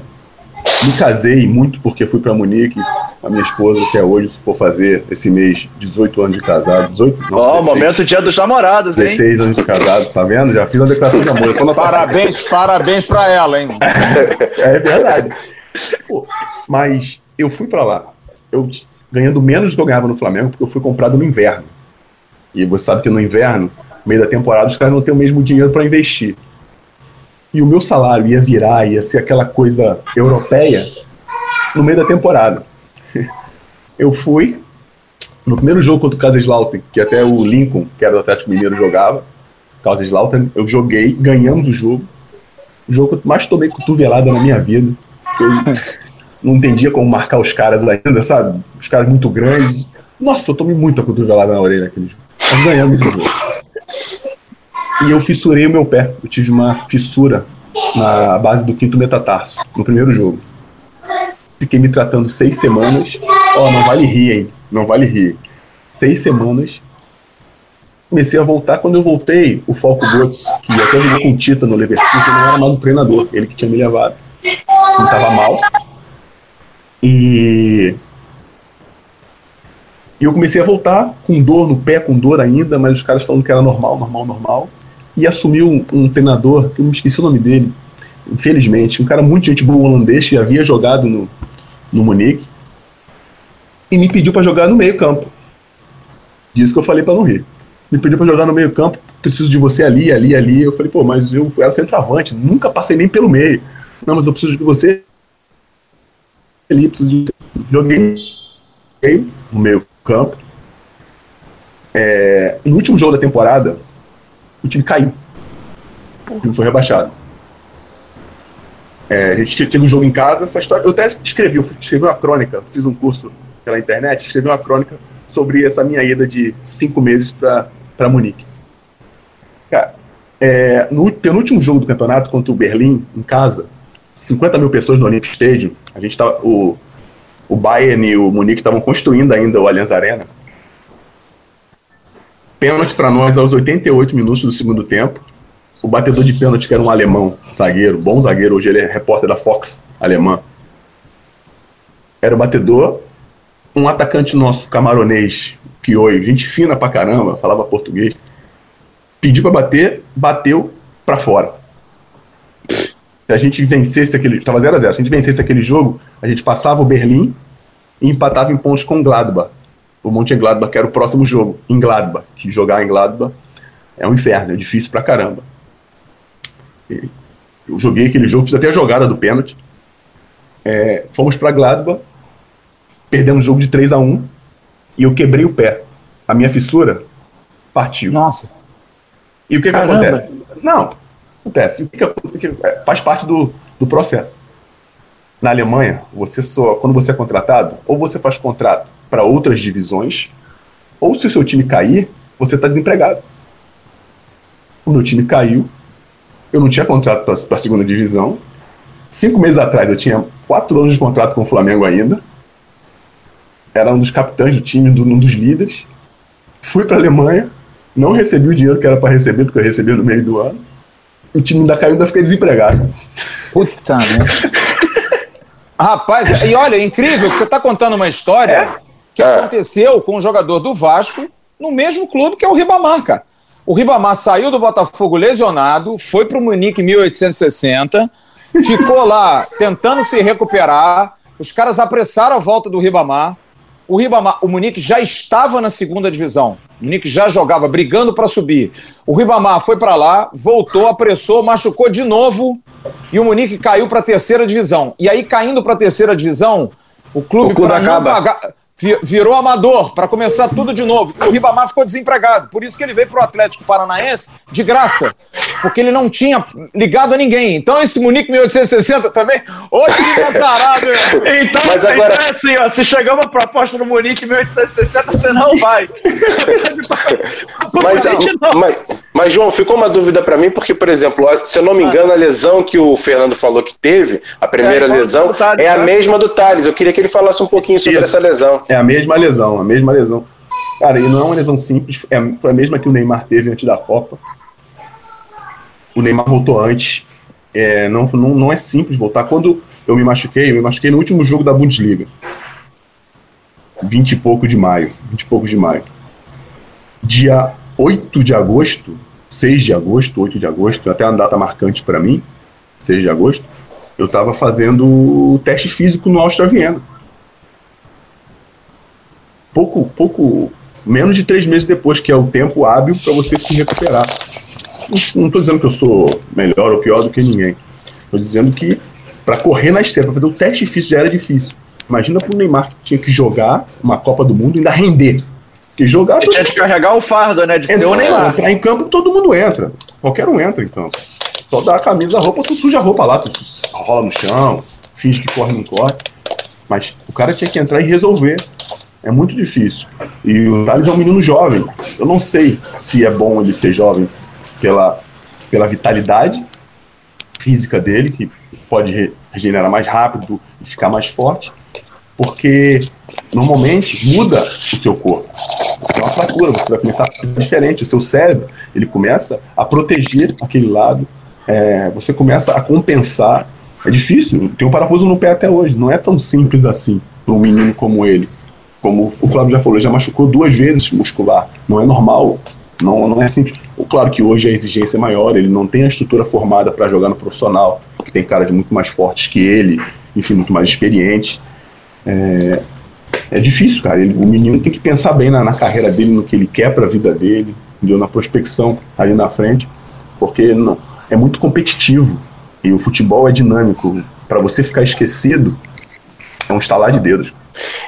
me casei muito porque fui para Munique. A minha esposa até hoje, se for fazer esse mês, 18 anos de casado. 18, Ó, oh, momento dia dos namorados, hein? 16 anos de casado, tá vendo? Já fiz uma declaração de amor. Parabéns, parabéns para ela, hein? é verdade. Pô, mas eu fui para lá. Eu ganhando menos do que eu ganhava no Flamengo, porque eu fui comprado no inverno. E você sabe que no inverno, no meio da temporada, os caras não têm o mesmo dinheiro para investir. E o meu salário ia virar, ia ser aquela coisa europeia no meio da temporada. Eu fui no primeiro jogo contra o Kaiserslautern, que até o Lincoln, que era do Atlético Mineiro, jogava. Kaiserslautern, eu joguei, ganhamos o jogo. O jogo que eu mais tomei cotovelada na minha vida. Eu não entendia como marcar os caras ainda, sabe? Os caras muito grandes. Nossa, eu tomei muita cotovelada na orelha naquele jogo. Nós ganhamos o jogo. E eu fissurei o meu pé. Eu tive uma fissura na base do quinto metatarso, no primeiro jogo. Fiquei me tratando seis semanas. Ó, oh, não vale rir, hein? Não vale rir. Seis semanas. Comecei a voltar. Quando eu voltei, o Falco Götze, que até jogou com o Tita no Leverkusen, não era mais o treinador. Ele que tinha me levado. Não estava mal. E eu comecei a voltar com dor no pé, com dor ainda, mas os caras falando que era normal, normal, normal. E assumiu um, um treinador, que eu me esqueci o nome dele, infelizmente, um cara muito gente boa holandês, que havia jogado no, no Munique, e me pediu para jogar no meio campo. Disso que eu falei para não rir. Me pediu para jogar no meio campo, preciso de você ali, ali, ali. Eu falei, pô, mas eu era centroavante, nunca passei nem pelo meio. Não, mas eu preciso de você ali, preciso de Joguei no meio campo. É, no último jogo da temporada, o time caiu. O time foi rebaixado. É, a gente teve um jogo em casa, essa história. Eu até escrevi, eu escrevi uma crônica, fiz um curso pela internet, escrevi uma crônica sobre essa minha ida de cinco meses para Munique. Cara, é, no penúltimo jogo do campeonato contra o Berlim, em casa, 50 mil pessoas no Olympic Stadium. A gente tava, o, o Bayern e o Munique estavam construindo ainda o Allianz Arena. Pênalti para nós aos 88 minutos do segundo tempo. O batedor de pênalti, que era um alemão, zagueiro, bom zagueiro, hoje ele é repórter da Fox alemã. Era o batedor, um atacante nosso, camaronês, que hoje, gente fina pra caramba, falava português, pediu para bater, bateu para fora. Se a gente vencesse aquele. Estava 0x0. Se a gente vencesse aquele jogo, a gente passava o Berlim e empatava em pontos com o Gladbach. O Mönchengladbach, que era o próximo jogo, em Gladbach. Que jogar em Gladbach é um inferno, é difícil pra caramba. E eu joguei aquele jogo, fiz até a jogada do pênalti. É, fomos para Gladbach, perdemos o jogo de 3 a 1 e eu quebrei o pé. A minha fissura partiu. Nossa. E o que, que acontece? Não, acontece. O que, que, que é, faz parte do, do processo. Na Alemanha, você só quando você é contratado, ou você faz contrato para outras divisões, ou se o seu time cair, você está desempregado. O meu time caiu, eu não tinha contrato para a segunda divisão. Cinco meses atrás eu tinha quatro anos de contrato com o Flamengo ainda. Era um dos capitães do time, um dos líderes. Fui para a Alemanha, não recebi o dinheiro que era para receber, porque eu recebi no meio do ano. O time ainda caiu, ainda fiquei desempregado. Puta merda. Rapaz, e olha, é incrível que você está contando uma história é? que é. aconteceu com um jogador do Vasco no mesmo clube que é o Ribamar, cara. O Ribamar saiu do Botafogo lesionado, foi para o Munique em 1860, ficou lá tentando se recuperar. Os caras apressaram a volta do Ribamar. O Ribamar, o Munique já estava na segunda divisão. O já jogava, brigando para subir. O Ribamar foi para lá, voltou, apressou, machucou de novo e o Munique caiu para a terceira divisão. E aí, caindo para a terceira divisão, o clube o para não pagar virou amador para começar tudo de novo. O Ribamar ficou desempregado. Por isso que ele veio para o Atlético Paranaense de graça. Porque ele não tinha ligado a ninguém. Então esse Munique 1860 também, ô time azarado. então, Mas agora... então é assim, ó, se chegar uma proposta no Munique 1860, você não vai. mas, mas, mas, João, ficou uma dúvida para mim, porque, por exemplo, se eu não me engano, a lesão que o Fernando falou que teve, a primeira é, lesão, é a né? mesma do Thales. Eu queria que ele falasse um pouquinho sobre isso. essa lesão. É a mesma lesão, a mesma lesão. Cara, e não é uma lesão simples, é, foi a mesma que o Neymar teve antes da Copa. O Neymar voltou antes. É, não, não, não é simples voltar. Quando eu me machuquei, eu me machuquei no último jogo da Bundesliga. 20 e pouco de maio. 20 e pouco de maio. Dia 8 de agosto, 6 de agosto, 8 de agosto, até uma data marcante para mim, 6 de agosto, eu estava fazendo o teste físico no Áustria Viena pouco, pouco menos de três meses depois, que é o tempo hábil para você se recuperar. Não estou dizendo que eu sou melhor ou pior do que ninguém. Estou dizendo que para correr na esteira, para fazer o teste difícil já era difícil. Imagina para o Neymar que tinha que jogar uma Copa do Mundo e ainda render. Que jogar. Ele tinha que carregar o fardo, né? De entrar, ser o Neymar. Entrar em campo, todo mundo entra. Qualquer um entra em campo. Só dá a camisa, a roupa, tu suja a roupa lá, tu rola no chão, finge que corre, não corre. Mas o cara tinha que entrar e resolver. É muito difícil. E o Thales é um menino jovem. Eu não sei se é bom ele ser jovem pela, pela vitalidade física dele, que pode regenerar mais rápido e ficar mais forte, porque normalmente muda o seu corpo. É uma fratura, você vai começar a pensar diferente. O seu cérebro ele começa a proteger aquele lado, é, você começa a compensar. É difícil, tem um parafuso no pé até hoje, não é tão simples assim para um menino como ele como o Flávio já falou, já machucou duas vezes muscular. Não é normal, não, não é simples. Claro que hoje a exigência é maior, ele não tem a estrutura formada para jogar no profissional, que tem caras muito mais fortes que ele, enfim, muito mais experientes. É, é difícil, cara. Ele, o menino tem que pensar bem na, na carreira dele, no que ele quer para a vida dele, entendeu? na prospecção ali na frente, porque não, é muito competitivo e o futebol é dinâmico. Para você ficar esquecido, é um estalar de dedos.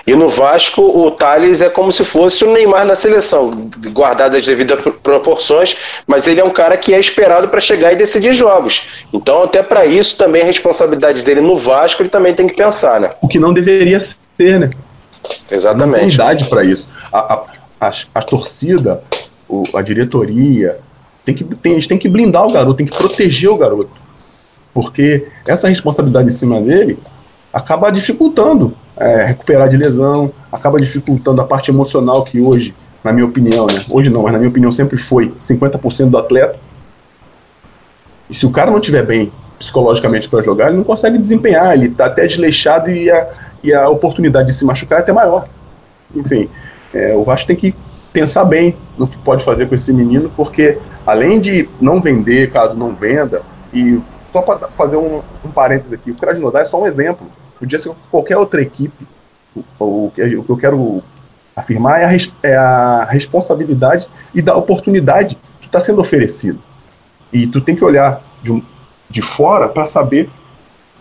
E no Vasco, o Thales é como se fosse o Neymar na seleção, guardado as devidas proporções, mas ele é um cara que é esperado para chegar e decidir jogos. Então, até para isso, também a responsabilidade dele no Vasco, ele também tem que pensar, né? O que não deveria ser, né? Exatamente. Não tem idade para isso. A, a, a, a torcida, o, a diretoria, tem que, tem, eles têm que blindar o garoto, tem que proteger o garoto. Porque essa responsabilidade em cima dele acaba dificultando é, recuperar de lesão, acaba dificultando a parte emocional que hoje na minha opinião, né? Hoje não, mas na minha opinião sempre foi 50% do atleta. E se o cara não estiver bem psicologicamente para jogar, ele não consegue desempenhar, ele está até desleixado e a, e a oportunidade de se machucar é até maior. Enfim, é, o Vasco tem que pensar bem no que pode fazer com esse menino, porque além de não vender, caso não venda, e só para fazer um, um parênteses aqui, o Krasnodar é só um exemplo. Podia ser qualquer outra equipe. O, que eu quero afirmar é a, é a responsabilidade e da oportunidade que está sendo oferecida. E tu tem que olhar de, um, de fora para saber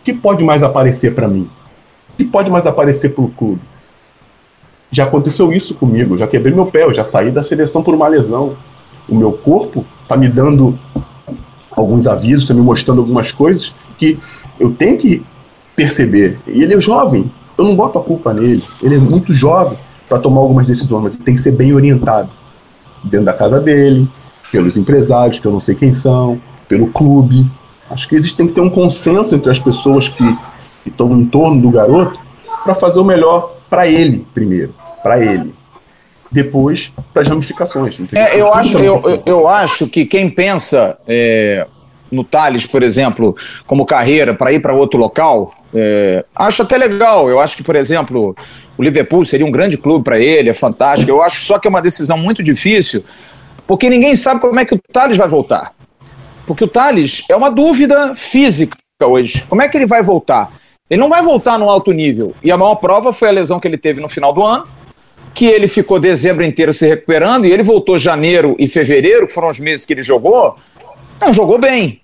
o que pode mais aparecer para mim, o que pode mais aparecer para o clube. Já aconteceu isso comigo, já quebrei meu pé, eu já saí da seleção por uma lesão. O meu corpo está me dando alguns avisos, está me mostrando algumas coisas que eu tenho que perceber. E ele é jovem, eu não boto a culpa nele. Ele é muito jovem para tomar algumas decisões, mas ele tem que ser bem orientado dentro da casa dele, pelos empresários, que eu não sei quem são, pelo clube. Acho que existe tem que ter um consenso entre as pessoas que estão em torno do garoto para fazer o melhor para ele primeiro, para ele. Depois, para as ramificações. É, eu, acho, eu, eu, eu, acho que quem pensa é, no Thales, por exemplo, como carreira para ir para outro local, é, acho até legal. Eu acho que, por exemplo, o Liverpool seria um grande clube para ele, é fantástico. Eu acho só que é uma decisão muito difícil, porque ninguém sabe como é que o Thales vai voltar. Porque o Thales é uma dúvida física hoje. Como é que ele vai voltar? Ele não vai voltar no alto nível. E a maior prova foi a lesão que ele teve no final do ano, que ele ficou dezembro inteiro se recuperando e ele voltou janeiro e fevereiro, que foram os meses que ele jogou, não jogou bem.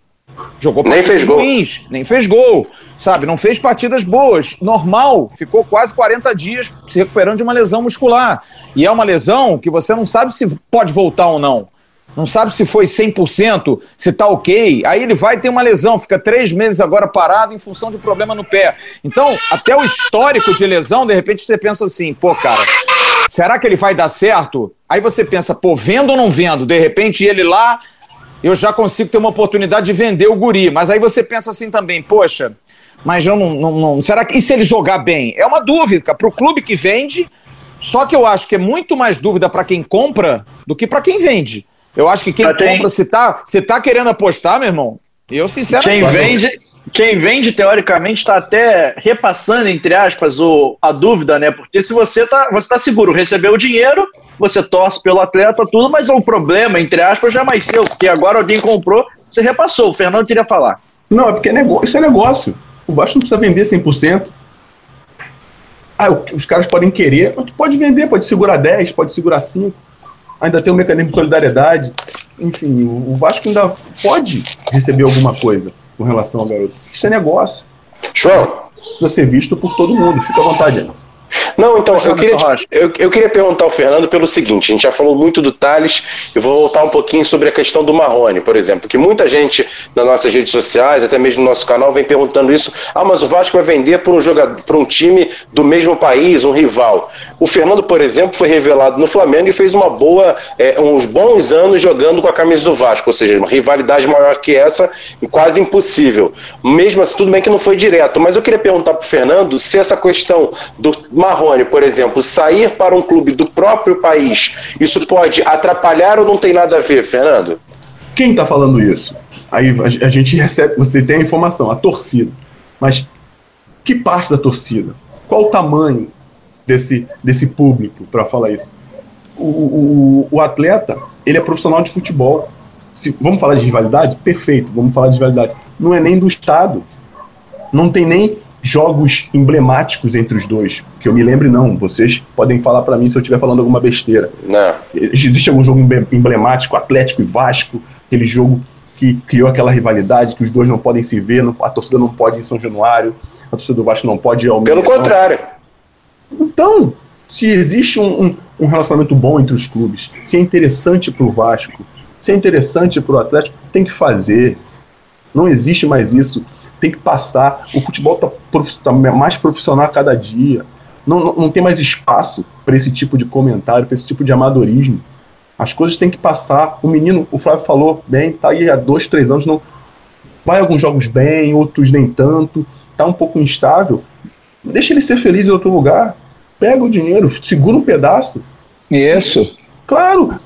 Jogou nem fez ruins, gol. nem fez gol, sabe? Não fez partidas boas. Normal, ficou quase 40 dias se recuperando de uma lesão muscular. E é uma lesão que você não sabe se pode voltar ou não. Não sabe se foi 100%, se tá ok. Aí ele vai ter uma lesão, fica três meses agora parado em função de um problema no pé. Então, até o histórico de lesão, de repente você pensa assim, pô, cara, será que ele vai dar certo? Aí você pensa, pô, vendo ou não vendo? De repente ele lá eu já consigo ter uma oportunidade de vender o guri. Mas aí você pensa assim também, poxa, mas eu não, não, não. Será que. E se ele jogar bem? É uma dúvida para o clube que vende. Só que eu acho que é muito mais dúvida para quem compra do que para quem vende. Eu acho que quem compra, se tá, se tá querendo apostar, meu irmão, eu sinceramente. Quem vende, quem vende, teoricamente, está até repassando, entre aspas, o, a dúvida, né? Porque se você está você tá seguro, recebeu o dinheiro, você torce pelo atleta, tudo, mas o problema, entre aspas, já é mais seu, porque agora alguém comprou, você repassou. O Fernando queria falar. Não, é porque é negócio, isso é negócio. O Vasco não precisa vender 100%. Ah, os caras podem querer, mas tu pode vender, pode segurar 10, pode segurar 5. Ainda tem um mecanismo de solidariedade. Enfim, o Vasco ainda pode receber alguma coisa com relação ao garoto. Isso é negócio. João. Precisa ser visto por todo mundo. Fica à vontade, Anderson. Não, então, eu queria, eu, eu, queria perguntar ao Fernando pelo seguinte: a gente já falou muito do Thales, eu vou voltar um pouquinho sobre a questão do Marrone, por exemplo, que muita gente nas nossas redes sociais, até mesmo no nosso canal, vem perguntando isso. Ah, mas o Vasco vai vender para um, jogador, para um time do mesmo país, um rival. O Fernando, por exemplo, foi revelado no Flamengo e fez uma boa, é, uns bons anos jogando com a camisa do Vasco, ou seja, uma rivalidade maior que essa, quase impossível. Mesmo assim, tudo bem que não foi direto, mas eu queria perguntar para o Fernando se essa questão do Marrone, por exemplo, sair para um clube do próprio país, isso pode atrapalhar ou não tem nada a ver, Fernando? Quem está falando isso? Aí a gente recebe, você tem a informação, a torcida. Mas que parte da torcida? Qual o tamanho desse, desse público para falar isso? O, o, o, atleta, ele é profissional de futebol. Se, vamos falar de rivalidade? Perfeito, vamos falar de rivalidade. Não é nem do Estado. Não tem nem jogos emblemáticos entre os dois. Que eu me lembre, não. Vocês podem falar para mim se eu estiver falando alguma besteira. Não. Existe algum jogo emblemático, Atlético e Vasco, aquele jogo que criou aquela rivalidade, que os dois não podem se ver, a torcida não pode ir em São Januário, a torcida do Vasco não pode ir ao Pelo contrário. Então, se existe um, um, um, relacionamento bom entre os clubes, se é interessante para o Vasco, se é interessante para o Atlético, tem que fazer. Não existe mais isso tem que passar. O futebol está tá mais profissional a cada dia. Não, não, não tem mais espaço para esse tipo de comentário, para esse tipo de amadorismo. As coisas têm que passar. O menino, o Flávio falou bem, tá aí há dois, três anos, não vai alguns jogos bem, outros nem tanto, tá um pouco instável. Deixa ele ser feliz em outro lugar. Pega o dinheiro, segura um pedaço. Isso. Claro.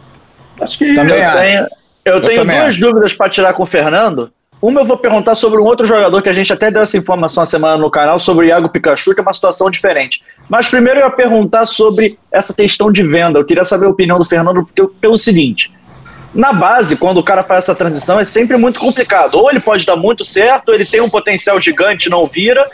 Acho que. Também eu tenho, eu tenho duas acho. dúvidas para tirar com o Fernando. Uma eu vou perguntar sobre um outro jogador que a gente até deu essa informação a semana no canal, sobre o Iago Pikachu, que é uma situação diferente. Mas primeiro eu ia perguntar sobre essa questão de venda. Eu queria saber a opinião do Fernando pelo seguinte. Na base, quando o cara faz essa transição, é sempre muito complicado. Ou ele pode dar muito certo, ou ele tem um potencial gigante não vira.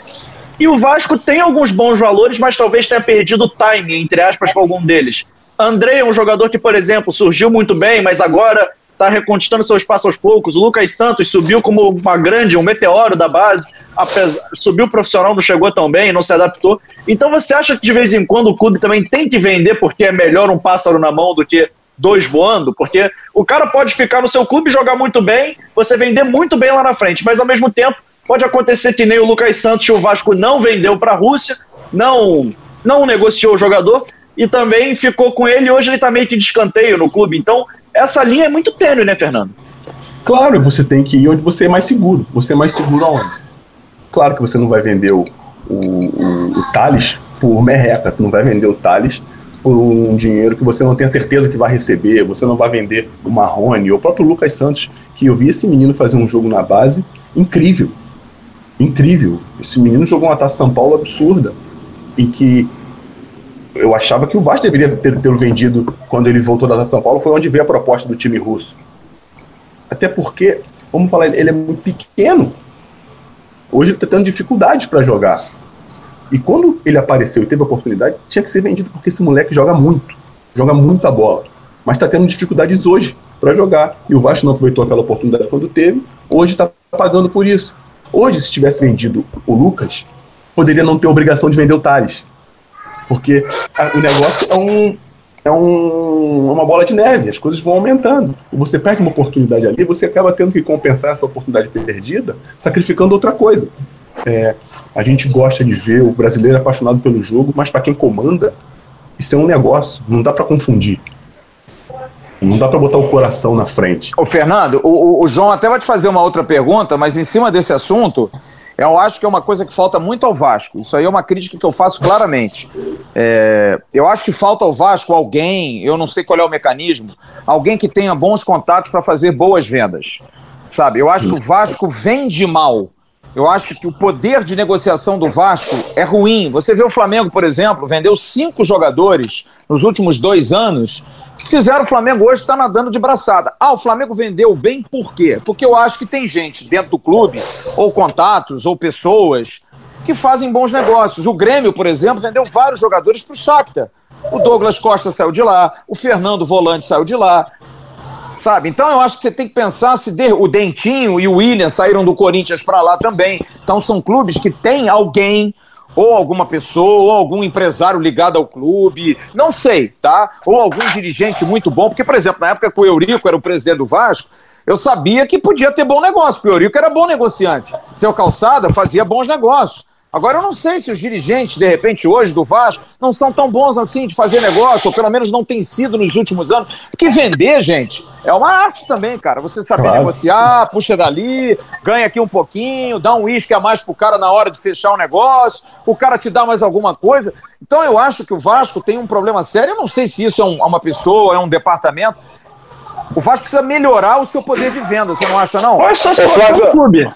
E o Vasco tem alguns bons valores, mas talvez tenha perdido o timing, entre aspas, com algum deles. André é um jogador que, por exemplo, surgiu muito bem, mas agora está reconquistando seu espaço aos poucos. O Lucas Santos subiu como uma grande, um meteoro da base, apesar, subiu profissional, não chegou tão bem, não se adaptou. Então você acha que de vez em quando o clube também tem que vender porque é melhor um pássaro na mão do que dois voando? Porque o cara pode ficar no seu clube e jogar muito bem, você vender muito bem lá na frente, mas ao mesmo tempo pode acontecer que nem o Lucas Santos, o Vasco não vendeu para a Rússia, não, não negociou o jogador e também ficou com ele. Hoje ele está meio que de escanteio no clube. Então essa linha é muito tênue, né, Fernando? Claro, você tem que ir onde você é mais seguro. Você é mais seguro aonde? Claro que você não vai vender o, o, o, Thales por merreca, tu não vai vender o Thales por um dinheiro que você não tem a certeza que vai receber, você não vai vender o Marrone, ou o próprio Lucas Santos, que eu vi esse menino fazer um jogo na base incrível. Incrível. Esse menino jogou uma taça São Paulo absurda. E que eu achava que o Vasco deveria ter tê-lo vendido quando ele voltou da São Paulo, foi onde veio a proposta do time russo. Até porque, vamos falar, ele é muito pequeno. Hoje ele está tendo dificuldades para jogar. E quando ele apareceu e teve a oportunidade, tinha que ser vendido porque esse moleque joga muito. Joga muita bola. Mas está tendo dificuldades hoje para jogar. E o Vasco não aproveitou aquela oportunidade quando teve. Hoje está pagando por isso. Hoje, se tivesse vendido o Lucas, poderia não ter obrigação de vender o Thales porque a, o negócio é um, é um, uma bola de neve, as coisas vão aumentando. Você perde uma oportunidade ali, você acaba tendo que compensar essa oportunidade perdida, sacrificando outra coisa. É, a gente gosta de ver o brasileiro apaixonado pelo jogo, mas para quem comanda, isso é um negócio, não dá para confundir. Não dá para botar o coração na frente. Ô, Fernando, o, o, João até vai te fazer uma outra pergunta, mas em cima desse assunto, eu acho que é uma coisa que falta muito ao Vasco. Isso aí é uma crítica que eu faço claramente. É, eu acho que falta ao Vasco alguém, eu não sei qual é o mecanismo, alguém que tenha bons contatos para fazer boas vendas. Sabe? Eu acho que o Vasco vende mal. Eu acho que o poder de negociação do Vasco é ruim. Você vê o Flamengo, por exemplo, vendeu cinco jogadores nos últimos dois anos fizeram o Flamengo hoje estar tá nadando de braçada. Ah, o Flamengo vendeu bem por quê? Porque eu acho que tem gente dentro do clube, ou contatos, ou pessoas, que fazem bons negócios. O Grêmio, por exemplo, vendeu vários jogadores para o Shakhtar. O Douglas Costa saiu de lá, o Fernando Volante saiu de lá. Sabe? Então eu acho que você tem que pensar se o Dentinho e o William saíram do Corinthians para lá também. Então são clubes que têm alguém ou alguma pessoa, ou algum empresário ligado ao clube, não sei, tá? Ou algum dirigente muito bom, porque, por exemplo, na época que o Eurico era o presidente do Vasco, eu sabia que podia ter bom negócio, porque o Eurico era bom negociante. Seu Calçada fazia bons negócios. Agora, eu não sei se os dirigentes, de repente, hoje do Vasco, não são tão bons assim de fazer negócio, ou pelo menos não tem sido nos últimos anos. Porque vender, gente, é uma arte também, cara. Você saber claro. negociar, puxa dali, ganha aqui um pouquinho, dá um uísque a mais pro cara na hora de fechar o um negócio, o cara te dá mais alguma coisa. Então, eu acho que o Vasco tem um problema sério. Eu não sei se isso é um, uma pessoa, é um departamento. O Vasco precisa melhorar o seu poder de venda, você não acha, não? Olha só se o clube.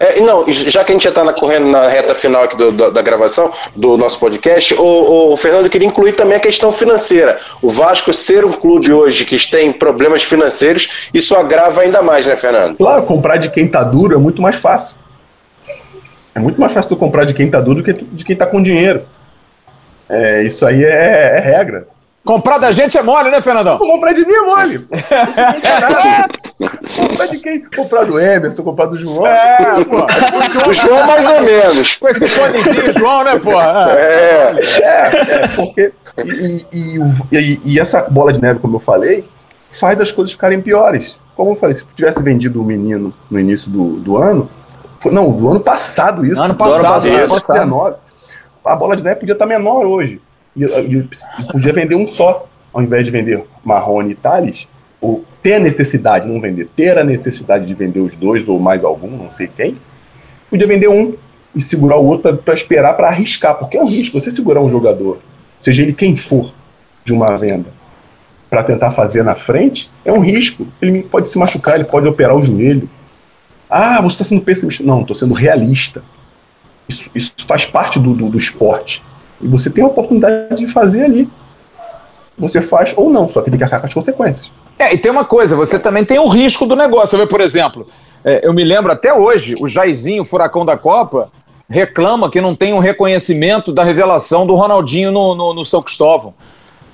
É, não, já que a gente já está correndo na reta final aqui do, da, gravação do nosso podcast, o, o, Fernando queria incluir também a questão financeira. O Vasco ser um clube hoje que tem problemas financeiros, isso agrava ainda mais, né, Fernando? Claro, comprar de quem está duro é muito mais fácil. É muito mais fácil tu comprar de quem está duro do que de quem está com dinheiro. É, isso aí é, é regra. Comprar da gente é mole, né, Fernandão? comprar de mim é mole. comprar de quem? Comprar do Emerson, comprar do João. É, pô. O João, mais ou menos. Com esse fonezinho, João, né, pô? É, é, é porque. E, e, e, e, essa bola de neve, como eu falei, faz as coisas ficarem piores. Como eu falei, se tivesse vendido o um menino no início do, do ano. Foi, não, do ano passado isso. Ano passado, do ano passado, passado. 19, a bola de neve podia estar menor hoje e, e, e, podia vender um só, ao invés de vender Marrone e Thales, ou ter a necessidade, não vender, ter a necessidade de vender os dois ou mais algum, não sei quem, podia vender um e segurar o outro para esperar, para arriscar, porque é um risco. Você segurar um jogador, seja ele quem for, de uma venda, para tentar fazer na frente, é um risco. Ele pode se machucar, ele pode operar o joelho. Ah, você está sendo pessimista. Não, estou sendo realista. Isso, isso faz parte do, do, do, esporte. E você tem a oportunidade de fazer ali. Você faz ou não, só que tem que arcar com as consequências. É, e tem uma coisa, você também tem o risco do negócio. Vê, por exemplo, é, eu me lembro até hoje, o Jairzinho, furacão da Copa, reclama que não tem um reconhecimento da revelação do Ronaldinho no, no, no São Cristóvão.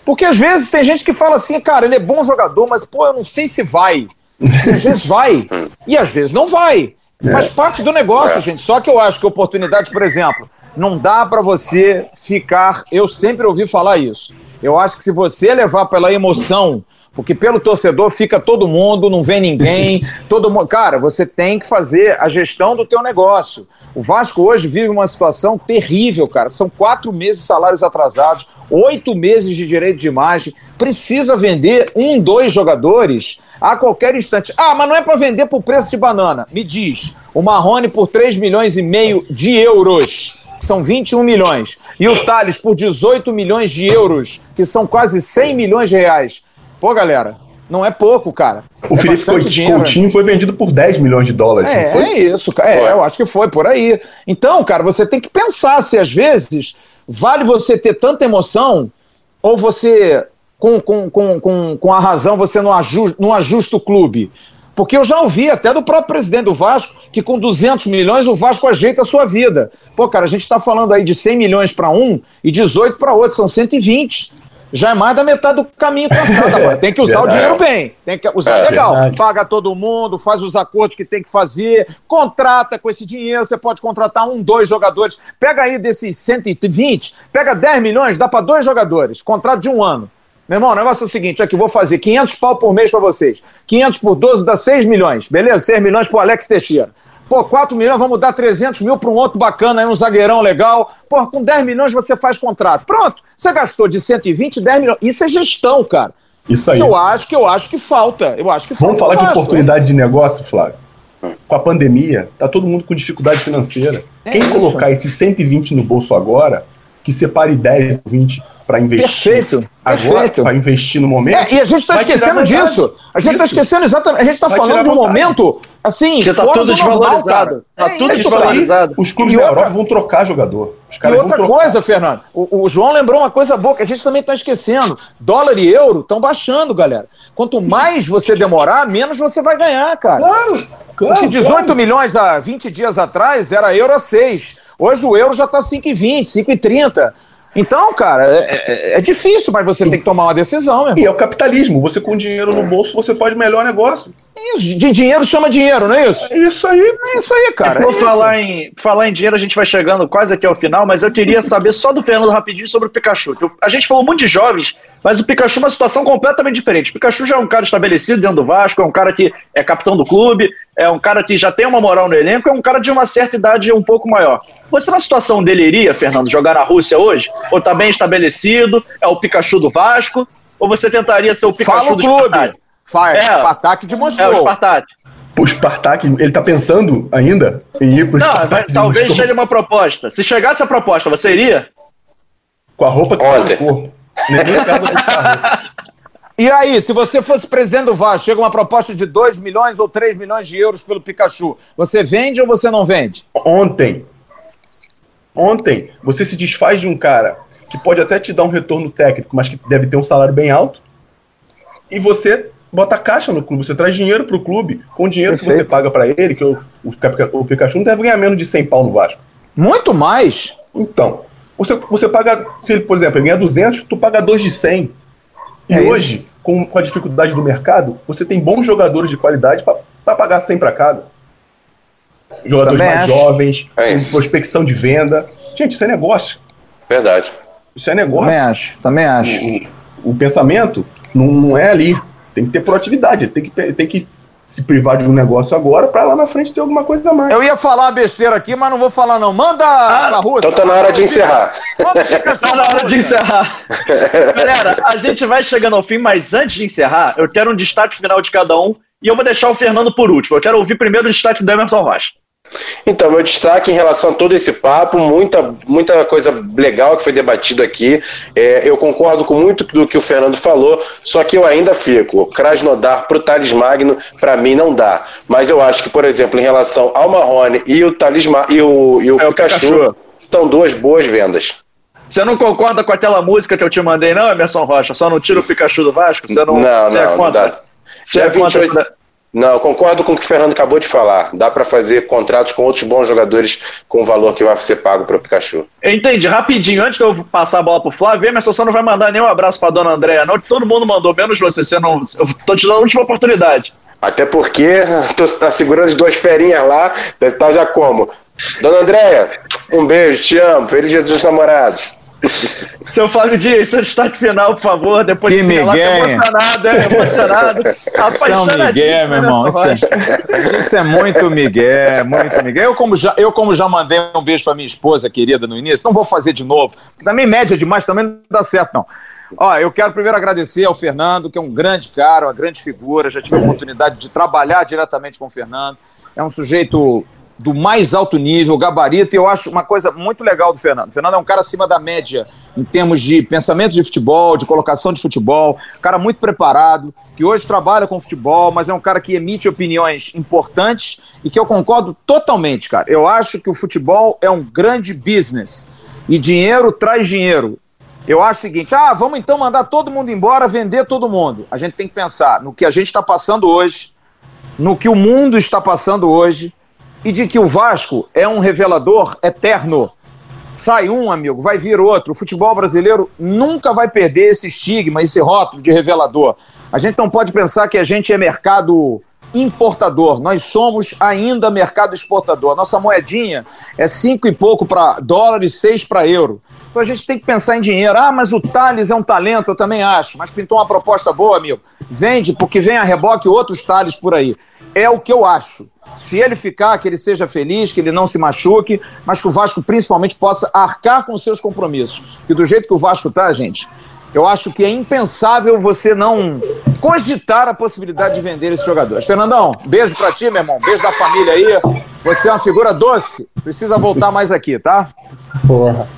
Porque às vezes tem gente que fala assim, cara, ele é bom jogador, mas pô, eu não sei se vai. às vezes vai, e às vezes não vai. É. Faz parte do negócio, é. gente. Só que eu acho que oportunidade, por exemplo, não dá para você ficar. Eu sempre ouvi falar isso. Eu acho que se você levar pela emoção porque pelo torcedor fica todo mundo, não vem ninguém, todo mundo. Cara, você tem que fazer a gestão do teu negócio. O Vasco hoje vive uma situação terrível, cara. São quatro meses de salários atrasados, oito meses de direito de imagem. Precisa vender um, dois jogadores a qualquer instante. Ah, mas não é para vender por preço de banana. Me diz, o Marrone por 3 milhões e meio de euros que são 21 milhões, e o Thales por 18 milhões de euros, que são quase 100 milhões de reais. Pô, galera, não é pouco, cara. O é Felipe Coutinho foi vendido por 10 milhões de dólares. É, é isso, cara. É, eu acho que foi por aí. Então, cara, você tem que pensar se às vezes vale você ter tanta emoção ou você, com, com, com, com, com a razão, você não ajusta, não ajusta o clube. Porque eu já ouvi até do próprio presidente do Vasco que com 200 milhões o Vasco ajeita a sua vida. Pô, cara, a gente está falando aí de 100 milhões para um e 18 para outro, são 120 já é mais da metade do caminho traçado agora. Tem que usar o dinheiro bem, tem que usar é, legal. Verdade. Paga todo mundo, faz os acordos que tem que fazer, contrata com esse dinheiro, você pode contratar um, dois jogadores. Pega aí desses 120, pega 10 milhões, dá para dois jogadores, contrato de um ano. Meu irmão, o negócio é o seguinte, aqui vou fazer 500 pau por mês para vocês. 500 por 12 dá 6 milhões, beleza? 6 milhões pro Alex Teixeira. Pô, 4 milhões, vamos dar 300 mil para um outro bacana, aí um zagueirão legal. Pô, com 10 milhões você faz contrato. Pronto, você gastou de 120, 10 milhões. Isso é gestão, cara. Isso aí. Eu acho que eu acho que falta. Eu acho que Vamos falar de oportunidade é. de negócio, Flávio. Com a pandemia, tá todo mundo com dificuldade financeira. É Quem isso. colocar esses 120 no bolso agora, que separe 10, 20 para investir. Perfeito. Agora, para investir no momento. É, e a gente está esquecendo disso. A gente está esquecendo exatamente. A gente está falando de um momento assim. Que está tudo desvalorizado. Está é tudo desvalorizado. Os clubes e da outra... Europa vão trocar jogador. e outra coisa, Fernando, o, o, João lembrou uma coisa boa que a gente também está esquecendo. Dólar e euro estão baixando, galera. Quanto mais você demorar, menos você vai ganhar, cara. Claro. claro Porque 18 claro. milhões há 20 dias atrás era euro a 6. Hoje o euro já está 5,20, 5,30. Então, cara, é, é, é, difícil, mas você tem que tomar uma decisão, meu E é o capitalismo. Você com dinheiro no bolso, você faz melhor negócio. Isso, de dinheiro chama dinheiro, não é isso? É isso aí. É isso aí, cara. Vou é falar, em, falar em dinheiro, a gente vai chegando quase aqui ao final, mas eu queria saber só do Fernando rapidinho sobre o Pikachu. A gente falou muito de jovens, mas o Pikachu é uma situação completamente diferente. O Pikachu já é um cara estabelecido dentro do Vasco, é um cara que é capitão do clube, é um cara que já tem uma moral no elenco, é um cara de uma certa idade um pouco maior. Você na situação dele iria, Fernando, jogar na Rússia hoje? Ou tá bem estabelecido? É o Pikachu do Vasco? Ou você tentaria ser o Pikachu Fala do clube. Spartak? Faz, é, Spartak de Moscou. É, o Spartak. O Spartak, ele tá pensando ainda em ir pro Não, Spartak talvez chegue uma proposta. Se chegasse a proposta, você iria? Com a roupa que tá no corpo. Nem a casa do E aí, se você fosse presidente do Vasco, chega uma proposta de 2 milhões ou 3 milhões de euros pelo Pikachu, você vende ou você não vende? Ontem, ontem, você se desfaz de um cara que pode até te dar um retorno técnico, mas que deve ter um salário bem alto, e você bota caixa no clube, você traz dinheiro pro clube, com o dinheiro Perfeito. que você paga para ele, que o, o, o Pikachu não deve ganhar menos de 100 pau no Vasco. Muito mais? Então, você, você paga, se ele, por exemplo, ele ganha 200, tu paga 2 de 100. E é hoje, com, com, a dificuldade do mercado, você tem bons jogadores de qualidade para pagar 100 para cada. Jogadores Também mais acho. jovens, é com prospecção de venda. Gente, isso é negócio. Verdade. Isso é negócio. Também acho. Também acho. O, o pensamento não, não é ali. Tem que ter proatividade. Tem que, tem que se privar de um negócio agora para lá na frente ter alguma coisa a mais. Eu ia falar besteira aqui, mas não vou falar não. Manda ah, pra Rússia. Então tá na hora de encerrar. tá na hora de encerrar. Galera, a gente vai chegando ao fim, mas antes de encerrar, eu quero um destaque final de cada um e eu vou deixar o Fernando por último. Eu quero ouvir primeiro o destaque do Emerson Rocha. Então, meu destaque em relação a todo esse papo, muita, muita coisa legal que foi debatido aqui. É, eu concordo com muito do que o Fernando falou, só que eu ainda fico. Krasnodar para o Thales Magno, para mim, não dá. Mas eu acho que, por exemplo, em relação ao Marrone e o Thales e o, e o, é Pikachu, o Pikachu, são duas boas vendas. Você não concorda com aquela música que eu te mandei, não, Emerson Rocha? Só não tira o Pikachu do Vasco? Você não, não, você não, é contra? Não dá. Você é 28... contra... Não, eu concordo com o que o Fernando acabou de falar. Dá para fazer contratos com outros bons jogadores com o valor que vai ser pago para o Pikachu. Entendi. Rapidinho, antes que eu passar a bola para o Flávio, Emerson, você não vai mandar nenhum abraço para dona Andréa, não. Todo mundo mandou, menos você. você não... Eu tô te dando a última oportunidade. Até porque tô tá segurando as duas ferinhas lá, deve estar tá já como? Dona Andréia, um beijo, te amo. Feliz dia dos namorados. Seu Flávio Dias, seu destaque final, por favor. Depois que de Miguel. Lá, emocionado, é, emocionado. São Miguel, meu irmão. Isso é, isso é, muito Miguel, muito Miguel. Eu como, já, eu, como já mandei um beijo para minha esposa querida no início, não vou fazer de novo. Também média demais, também não dá certo, não. Ó, eu quero primeiro agradecer ao Fernando, que é um grande cara, uma grande figura. Já tive a oportunidade de trabalhar diretamente com o Fernando. É um sujeito do mais alto nível, gabarito, e eu acho uma coisa muito legal do Fernando. O Fernando é um cara acima da média em termos de pensamento de futebol, de colocação de futebol, cara muito preparado, que hoje trabalha com futebol, mas é um cara que emite opiniões importantes e que eu concordo totalmente, cara. Eu acho que o futebol é um grande business e dinheiro traz dinheiro. Eu acho o seguinte: ah, vamos então mandar todo mundo embora, vender todo mundo. A gente tem que pensar no que a gente está passando hoje, no que o mundo está passando hoje e de que o Vasco é um revelador eterno. Sai um, amigo, vai vir outro. O futebol brasileiro nunca vai perder esse estigma, esse rótulo de revelador. A gente não pode pensar que a gente é mercado importador. Nós somos ainda mercado exportador. Nossa moedinha é cinco e pouco para dólar e seis para euro. Então a gente tem que pensar em dinheiro. Ah, mas o Thales é um talento, eu também acho. Mas pintou uma proposta boa, amigo. Vende, porque vem a reboque outros Thales por aí. É o que eu acho se ele ficar, que ele seja feliz, que ele não se machuque, mas que o Vasco principalmente possa arcar com seus compromissos. E do jeito que o Vasco tá, gente, eu acho que é impensável você não cogitar a possibilidade de vender esses jogadores. Fernandão, beijo pra ti, meu irmão. Beijo da família aí. Você é uma figura doce. Precisa voltar mais aqui, tá? Porra.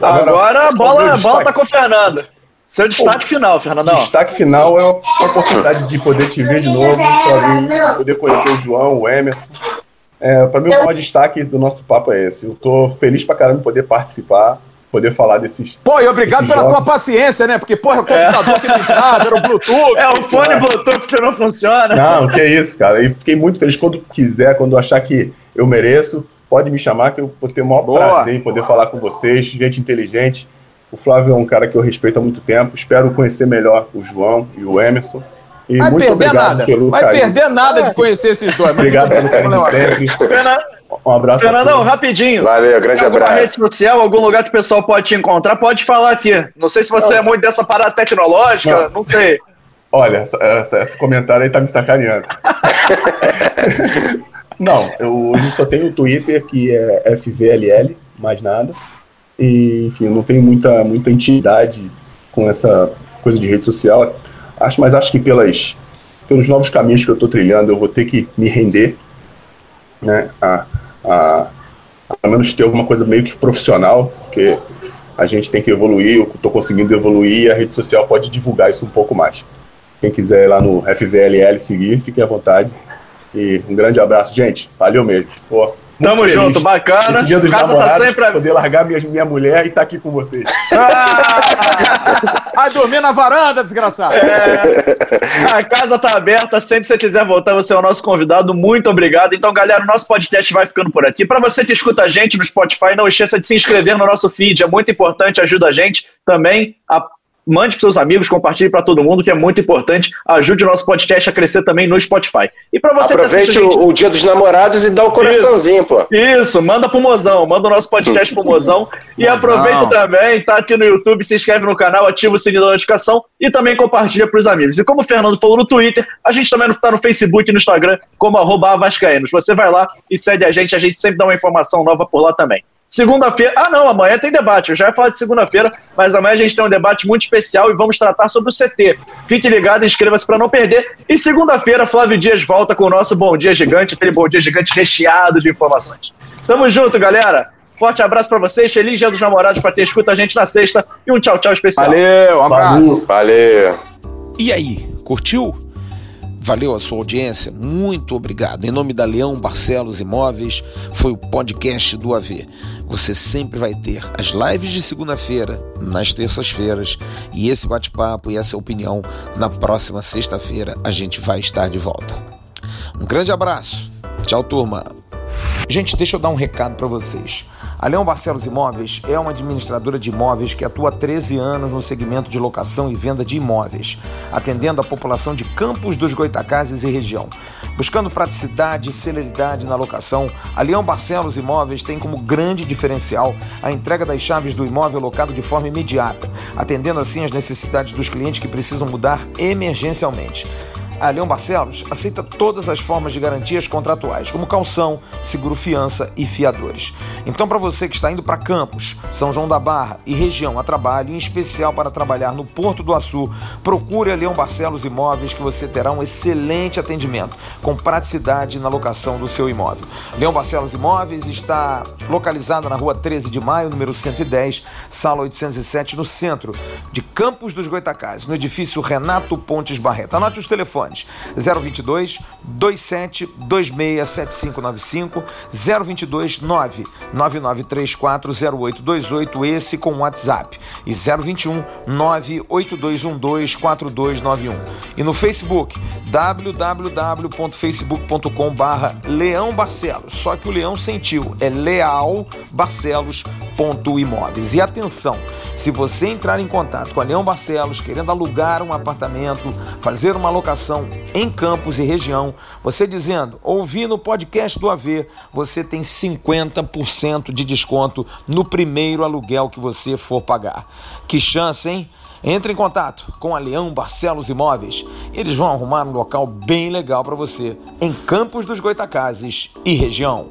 Agora, a bola, bola tá com o Fernando. Seu destaque Pô, final, Fernandão. Destaque final é a oportunidade de poder te ver de novo, poder conhecer o João, o Emerson. É, para mim, o maior destaque do nosso papo é esse. Eu tô feliz pra caramba poder participar, poder falar desses. Pô, e obrigado pela jogos. tua paciência, né? Porque, porra, o computador é. que não entrava, era o Bluetooth. É, o fone é. Bluetooth que não funciona. Não, que é isso, cara. E fiquei muito feliz quando quiser, quando achar que eu mereço, pode me chamar, que eu vou ter o maior Boa. prazer em poder falar com vocês, gente inteligente o Flávio é um cara que eu respeito há muito tempo. Espero conhecer melhor o João e o Emerson. E Vai muito obrigado nada. pelo Vai carinho. perder nada de conhecer esses dois. obrigado pelo carinho de sempre. Um abraço. Fernandão, rapidinho. Valeu, grande Alguma abraço. rede social, algum lugar que o pessoal pode te encontrar, pode falar aqui. Não sei se você não. é muito dessa parada tecnológica, não, não sei. Olha, essa, essa, esse comentário aí tá me sacaneando. não, eu, eu só tenho o Twitter, que é FVLL, mais nada. E, enfim, eu não tenho muita, muita intimidade com essa coisa de rede social. Acho, mas acho que pelas, pelos novos caminhos que eu estou trilhando, eu vou ter que me render, né, a, a, a pelo menos ter alguma coisa meio que profissional, porque a gente tem que evoluir, eu estou conseguindo evoluir e a rede social pode divulgar isso um pouco mais. Quem quiser ir lá no FVLL seguir, fique à vontade. E um grande abraço, gente. Valeu mesmo. Pô, Tamo feliz. junto, bacana. Esse dia dos casa tá sempre... poder largar minha, minha mulher e estar tá aqui com vocês. Ah, vai dormir na varanda, desgraçado. É, a casa tá aberta, sempre que você quiser voltar, você é o nosso convidado. Muito obrigado. Então, galera, o nosso podcast vai ficando por aqui. Para você que escuta a gente no Spotify, não esqueça de se inscrever no nosso feed. É muito importante, ajuda a gente também a mande para seus amigos, compartilhe para todo mundo, que é muito importante. Ajude o nosso podcast a crescer também no Spotify. E para você Aproveite gente... o, Dia dos Namorados e dá o um coraçãozinho, pô. Isso, manda pro Mozão, manda o nosso podcast pro Mozão. e aproveita também, tá aqui no YouTube, se inscreve no canal, ativa o sininho da notificação e também compartilha para os amigos. E como o Fernando falou no Twitter, a gente também está no Facebook e no Instagram como arroba Vascaínos. Você vai lá e segue a gente, a gente sempre dá uma informação nova por lá também. Segunda-feira. Ah, não, amanhã tem debate. Eu já ia falar de segunda-feira, mas amanhã a gente tem um debate muito especial e vamos tratar sobre o CT. Fique ligado, inscreva-se para não perder. E segunda-feira, Flávio Dias volta com o nosso Bom Dia Gigante, aquele Bom Dia Gigante recheado de informações. Tamo junto, galera. Forte abraço para vocês. Feliz Dia dos Namorados para ter escuta a gente na sexta. E um tchau, tchau especial. Valeu, um abraço. Valeu. E aí, curtiu? Valeu a sua audiência, muito obrigado. Em nome da Leão Barcelos Imóveis, foi o podcast do AV. Você sempre vai ter as lives de segunda-feira, nas terças-feiras, e esse bate-papo e essa opinião na próxima sexta-feira a gente vai estar de volta. Um grande abraço. Tchau, turma. Gente, deixa eu dar um recado para vocês. A Leão Barcelos Imóveis é uma administradora de imóveis que atua há 13 anos no segmento de locação e venda de imóveis, atendendo a população de Campos dos Goitacazes e região. Buscando praticidade e celeridade na locação, a Leão Barcelos Imóveis tem como grande diferencial a entrega das chaves do imóvel locado de forma imediata, atendendo assim as necessidades dos clientes que precisam mudar emergencialmente. A Leão Barcelos aceita todas as formas de garantias contratuais, como calção, seguro fiança e fiadores. Então, para você que está indo para Campos, São João da Barra e região a trabalho, em especial para trabalhar no Porto do Açu, procure a Leão Barcelos Imóveis que você terá um excelente atendimento, com praticidade na locação do seu imóvel. Leão Barcelos Imóveis está localizada na rua 13 de maio, número 110, sala 807, no centro de Campos dos Goitacazes, no edifício Renato Pontes Barreto. Anote os telefones. 022 27 26 7595 022 9 9934 0828 esse com WhatsApp. E 021 98212 4291 e no Facebook www.facebook.com barra Leão Barcelos. Só que o Leão sentiu é Leal Barcelos imóveis. E atenção se você entrar em contato com a Leão Barcelos querendo alugar um apartamento fazer uma locação em Campos e região, você dizendo, ouvi no podcast do AV, você tem 50% de desconto no primeiro aluguel que você for pagar. Que chance, hein? Entre em contato com a Leão Barcelos Imóveis. Eles vão arrumar um local bem legal para você em Campos dos Goitacazes e região.